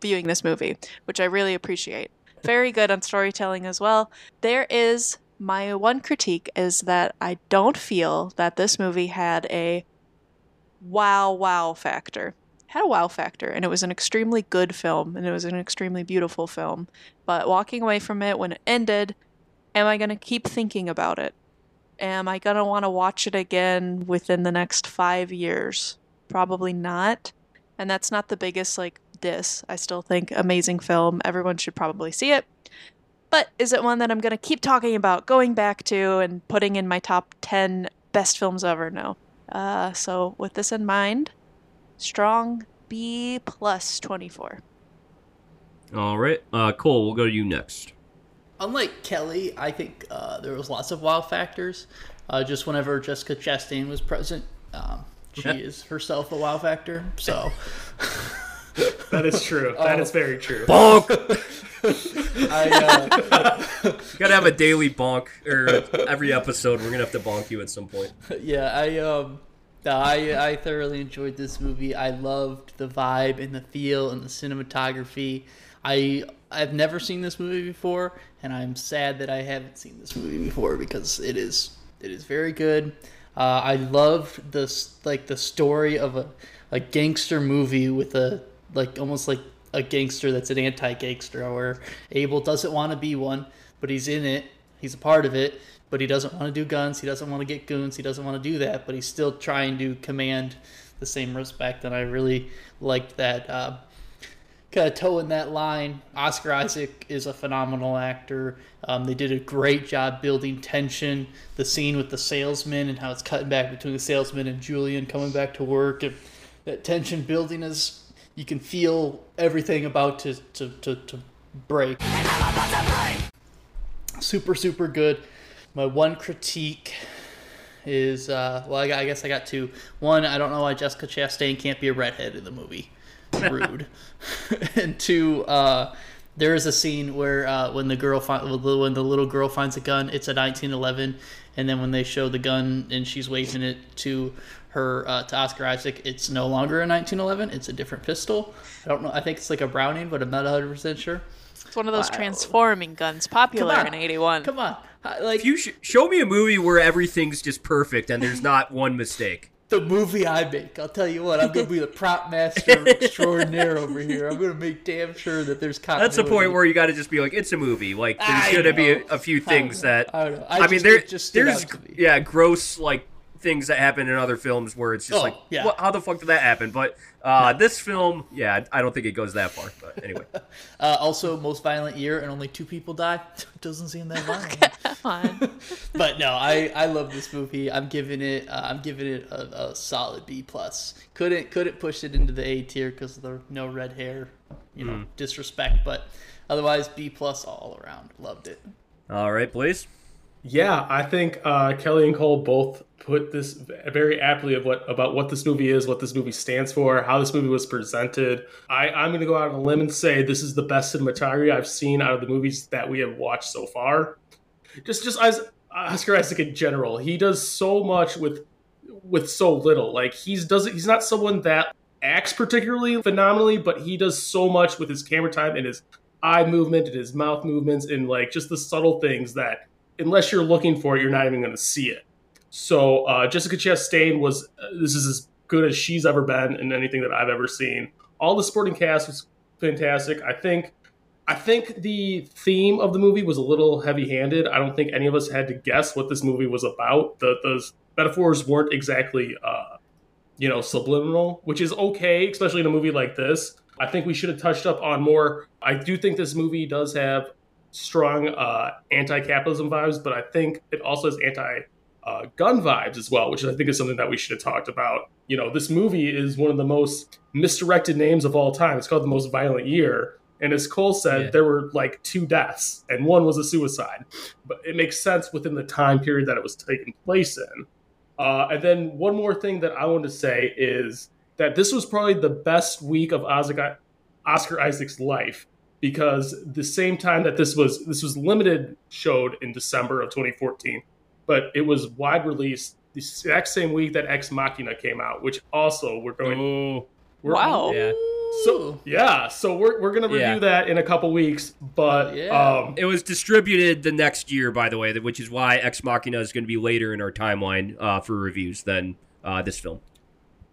viewing this movie which i really appreciate very good on storytelling as well there is my one critique is that i don't feel that this movie had a wow wow factor. Had a wow factor and it was an extremely good film and it was an extremely beautiful film. But walking away from it when it ended am i going to keep thinking about it? Am i going to want to watch it again within the next five years? Probably not. And that's not the biggest like diss. I still think amazing film. Everyone should probably see it but is it one that i'm going to keep talking about going back to and putting in my top 10 best films ever no uh, so with this in mind strong B plus 24. All right, uh, Cole, we'll go to you next. Unlike Kelly, I think uh, there was lots of wow factors. Uh, just whenever Jessica Chastain was present, um, she is herself a wow factor. So *laughs* that is true that is very true Bonk. I, uh, *laughs* You gotta have a daily bonk or every episode. We're gonna have to bonk you at some point. yeah, I um, I, I thoroughly enjoyed this movie. I loved the vibe and the feel and the cinematography. I I've never seen this movie before, and I'm sad that I haven't seen this movie before because it is it is very good. Uh, I loved this like the story of a, a gangster movie with a like almost like a gangster that's an anti-gangster where Abel doesn't want to be one, but he's in it. He's a part of it, but he doesn't want to do guns. He doesn't want to get goons. He doesn't want to do that, but he's still trying to command the same respect. And I really liked that. Uh, kind of toeing that line. Oscar Isaac is a phenomenal actor. Um, they did a great job building tension. The scene with the salesman and how it's cutting back between the salesman and Julian coming back to work, and that tension building as you can feel everything about to to, to, to break. Super super good. My one critique is uh, well, I, I guess I got two. One, I don't know why Jessica Chastain can't be a redhead in the movie. *laughs* Rude. *laughs* and two, uh, there is a scene where uh, when the girl fi- when the little girl finds a gun, it's a 1911, and then when they show the gun and she's waving it to her uh, to Oscar Isaac, it's no longer a 1911. It's a different pistol. I don't know. I think it's like a Browning, but I'm not 100 percent sure. It's one of those Wow. transforming guns, popular in '81. Come on, like If you sh- show me a movie where everything's just perfect and there's not one mistake. the movie I make. I'll tell you what, I'm gonna be the prop master *laughs* extraordinaire over here. I'm gonna make damn sure that there's continuity. That's the point where you got to just be like, it's a movie. Like, there's I going to be a, a few things know. that I don't know. I I, mean, just- there just there's me. yeah, gross like things that happen in other films where it's just Oh, like, yeah. what, how the fuck did that happen? But uh, this film, yeah, I don't think it goes that far. But anyway, *laughs* Uh, also, most violent year and only two people die. *laughs* Doesn't seem that violent. Come on. *laughs* but no, I, I love this movie. I'm giving it uh, I'm giving it a, a solid B plus. Couldn't couldn't push it into the A tier because of the no red hair, you know, disrespect. But otherwise, B plus all around. Loved it. all right, please. Yeah, I think uh, Kelly and Cole both put this very aptly of what about what this movie is, what this movie stands for, how this movie was presented. I, I'm going to go out on a limb and say this is the best cinematography I've seen out of the movies that we have watched so far. Just, just as Oscar Isaac in general, he does so much with with so little. Like he's doesn't he's not someone that acts particularly phenomenally, but he does so much with his camera time and his eye movement and his mouth movements and like just the subtle things that unless you're looking for it, you're not even going to see it. So uh, Jessica Chastain was uh, this is as good as she's ever been in anything that I've ever seen. All the sporting cast was fantastic. I think I think the theme of the movie was a little heavy-handed. I don't think any of us had to guess what this movie was about. The those metaphors weren't exactly uh, you know subliminal, which is okay, especially in a movie like this. I think we should have touched up on more. I do think this movie does have strong uh, anti-capitalism vibes, but I think it also has anti uh, gun vibes as well, which I think is something that we should have talked about. You know, this movie is one of the most misdirected names of all time. It's called The Most Violent Year. And as Cole said, Yeah. there were like two deaths, and one was a suicide. But it makes sense within the time period that it was taking place in. Uh, and then one more thing that I want to say is that this was probably the best week of Oscar, Oscar Isaac's life because the same time that this was this was limited showed in December of 2014, but it was wide release the exact same week that Ex Machina came out, which also we're going. Oh, We're, Wow. yeah. So yeah, so we're we're gonna review Yeah. that in a couple weeks, but Yeah. um, It was distributed the next year, by the way, which is why Ex Machina is going to be later in our timeline uh, for reviews than uh, this film.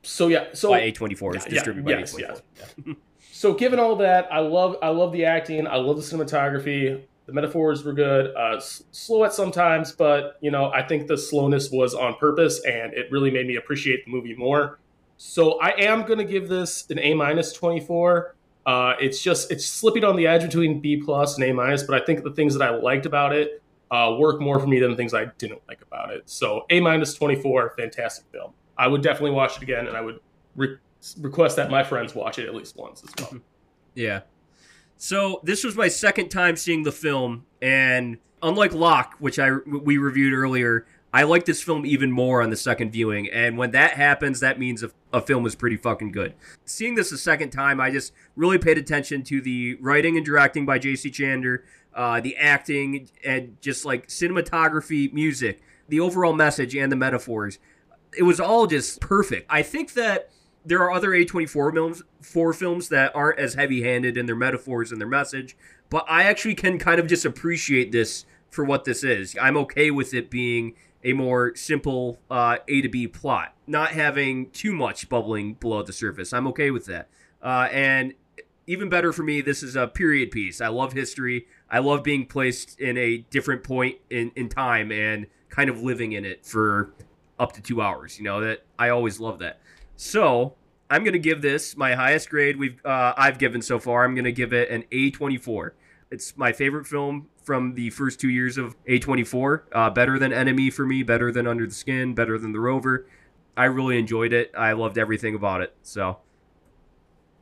so yeah, so By A24 is Yeah, distributed yes, by A24. yes. *laughs* So given all that, I love I love the acting, I love the cinematography. The metaphors were good, uh, s- slow at sometimes, but you know I think the slowness was on purpose, and it really made me appreciate the movie more. So I am going to give this an A minus twenty four. Uh, it's just it's slipping on the edge between B plus and A minus, but I think the things that I liked about it uh, work more for me than the things I didn't like about it. So A minus twenty four, fantastic film. I would definitely watch it again, and I would re- request that my friends watch it at least once as well. *laughs* Yeah. So this was my second time seeing the film, and unlike Locke, which I we reviewed earlier, I like this film even more on the second viewing. And when that happens, that means a, a film is pretty fucking good. Seeing this a second time, I just really paid attention to the writing and directing by J.C. Chandor, uh, the acting, and just like cinematography, music, the overall message, and the metaphors. it was all just perfect. I think that there are other A24 films, four films that aren't as heavy-handed in their metaphors and their message, but I actually can kind of just appreciate this for what this is. I'm okay with it being a more simple uh, A to B plot, not having too much bubbling below the surface. I'm okay with that. Uh, and even better for me, this is a period piece. I love history. I love being placed in a different point in, in time and kind of living in it for up to two hours. You know that I always love that. So I'm gonna give this my highest grade we've uh, I've given so far. I'm gonna give it an A24. It's my favorite film from the first two years of A24. Uh, better than Enemy for me. Better than Under the Skin. Better than The Rover. I really enjoyed it. I loved everything about it. So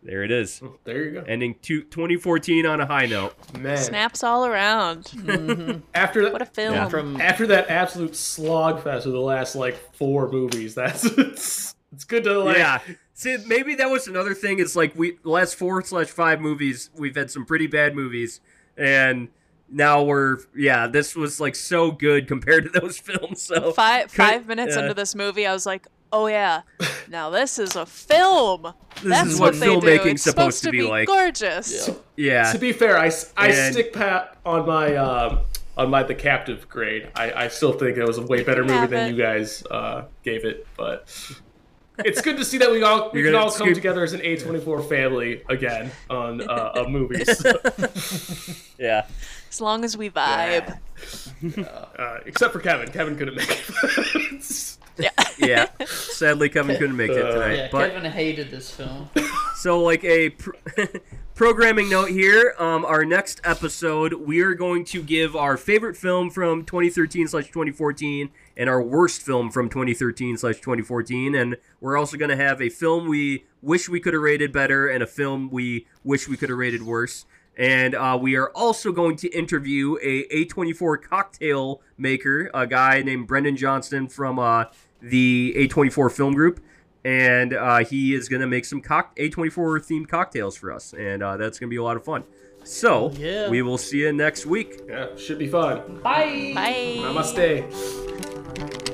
there it is. There you go. Ending two, 2014 on a high note. Man, Snaps all around. *laughs* after that, What a film. Yeah. From after that absolute slogfest of the last like four movies, that's *laughs* it's, it's good to like yeah. See, maybe that was another thing. It's like we the last four slash five movies, we've had some pretty bad movies, and now we're yeah. This was like so good compared to those *laughs* films. So Five could- five minutes yeah. into this movie, I was like, "Oh yeah, now this is a film. *laughs* This That's is what, what they do. filmmaking's It's supposed to be like." Gorgeous. yeah. yeah, To be fair, I And- stick pat on my um, on my The Captive grade. I, I still think it was a way better movie than you guys uh, gave it, but it's good to see that we all we You're can gonna all come together as an A24 family again on uh, of movies. *laughs* yeah. As long as we vibe. uh, except for Kevin. Kevin couldn't make it. *laughs* Yeah. Yeah. Sadly, Kevin couldn't make it tonight. Yeah, but Kevin hated this film. So, like a pr- *laughs* programming note here, um, our next episode, we are going to give our favorite film from 2013 slash 2014 and our worst film from 2013 slash 2014. And we're also going to have a film we wish we could have rated better and a film we wish we could have rated worse. And uh, we are also going to interview a A24 cocktail maker, a guy named Brendan Johnston from uh, the A24 film group and uh, he is going to make some cock- A24 themed cocktails for us, and uh, that's going to be a lot of fun. So, yeah. we will see you next week. yeah, should be fun. Bye. Bye. Namaste. A24.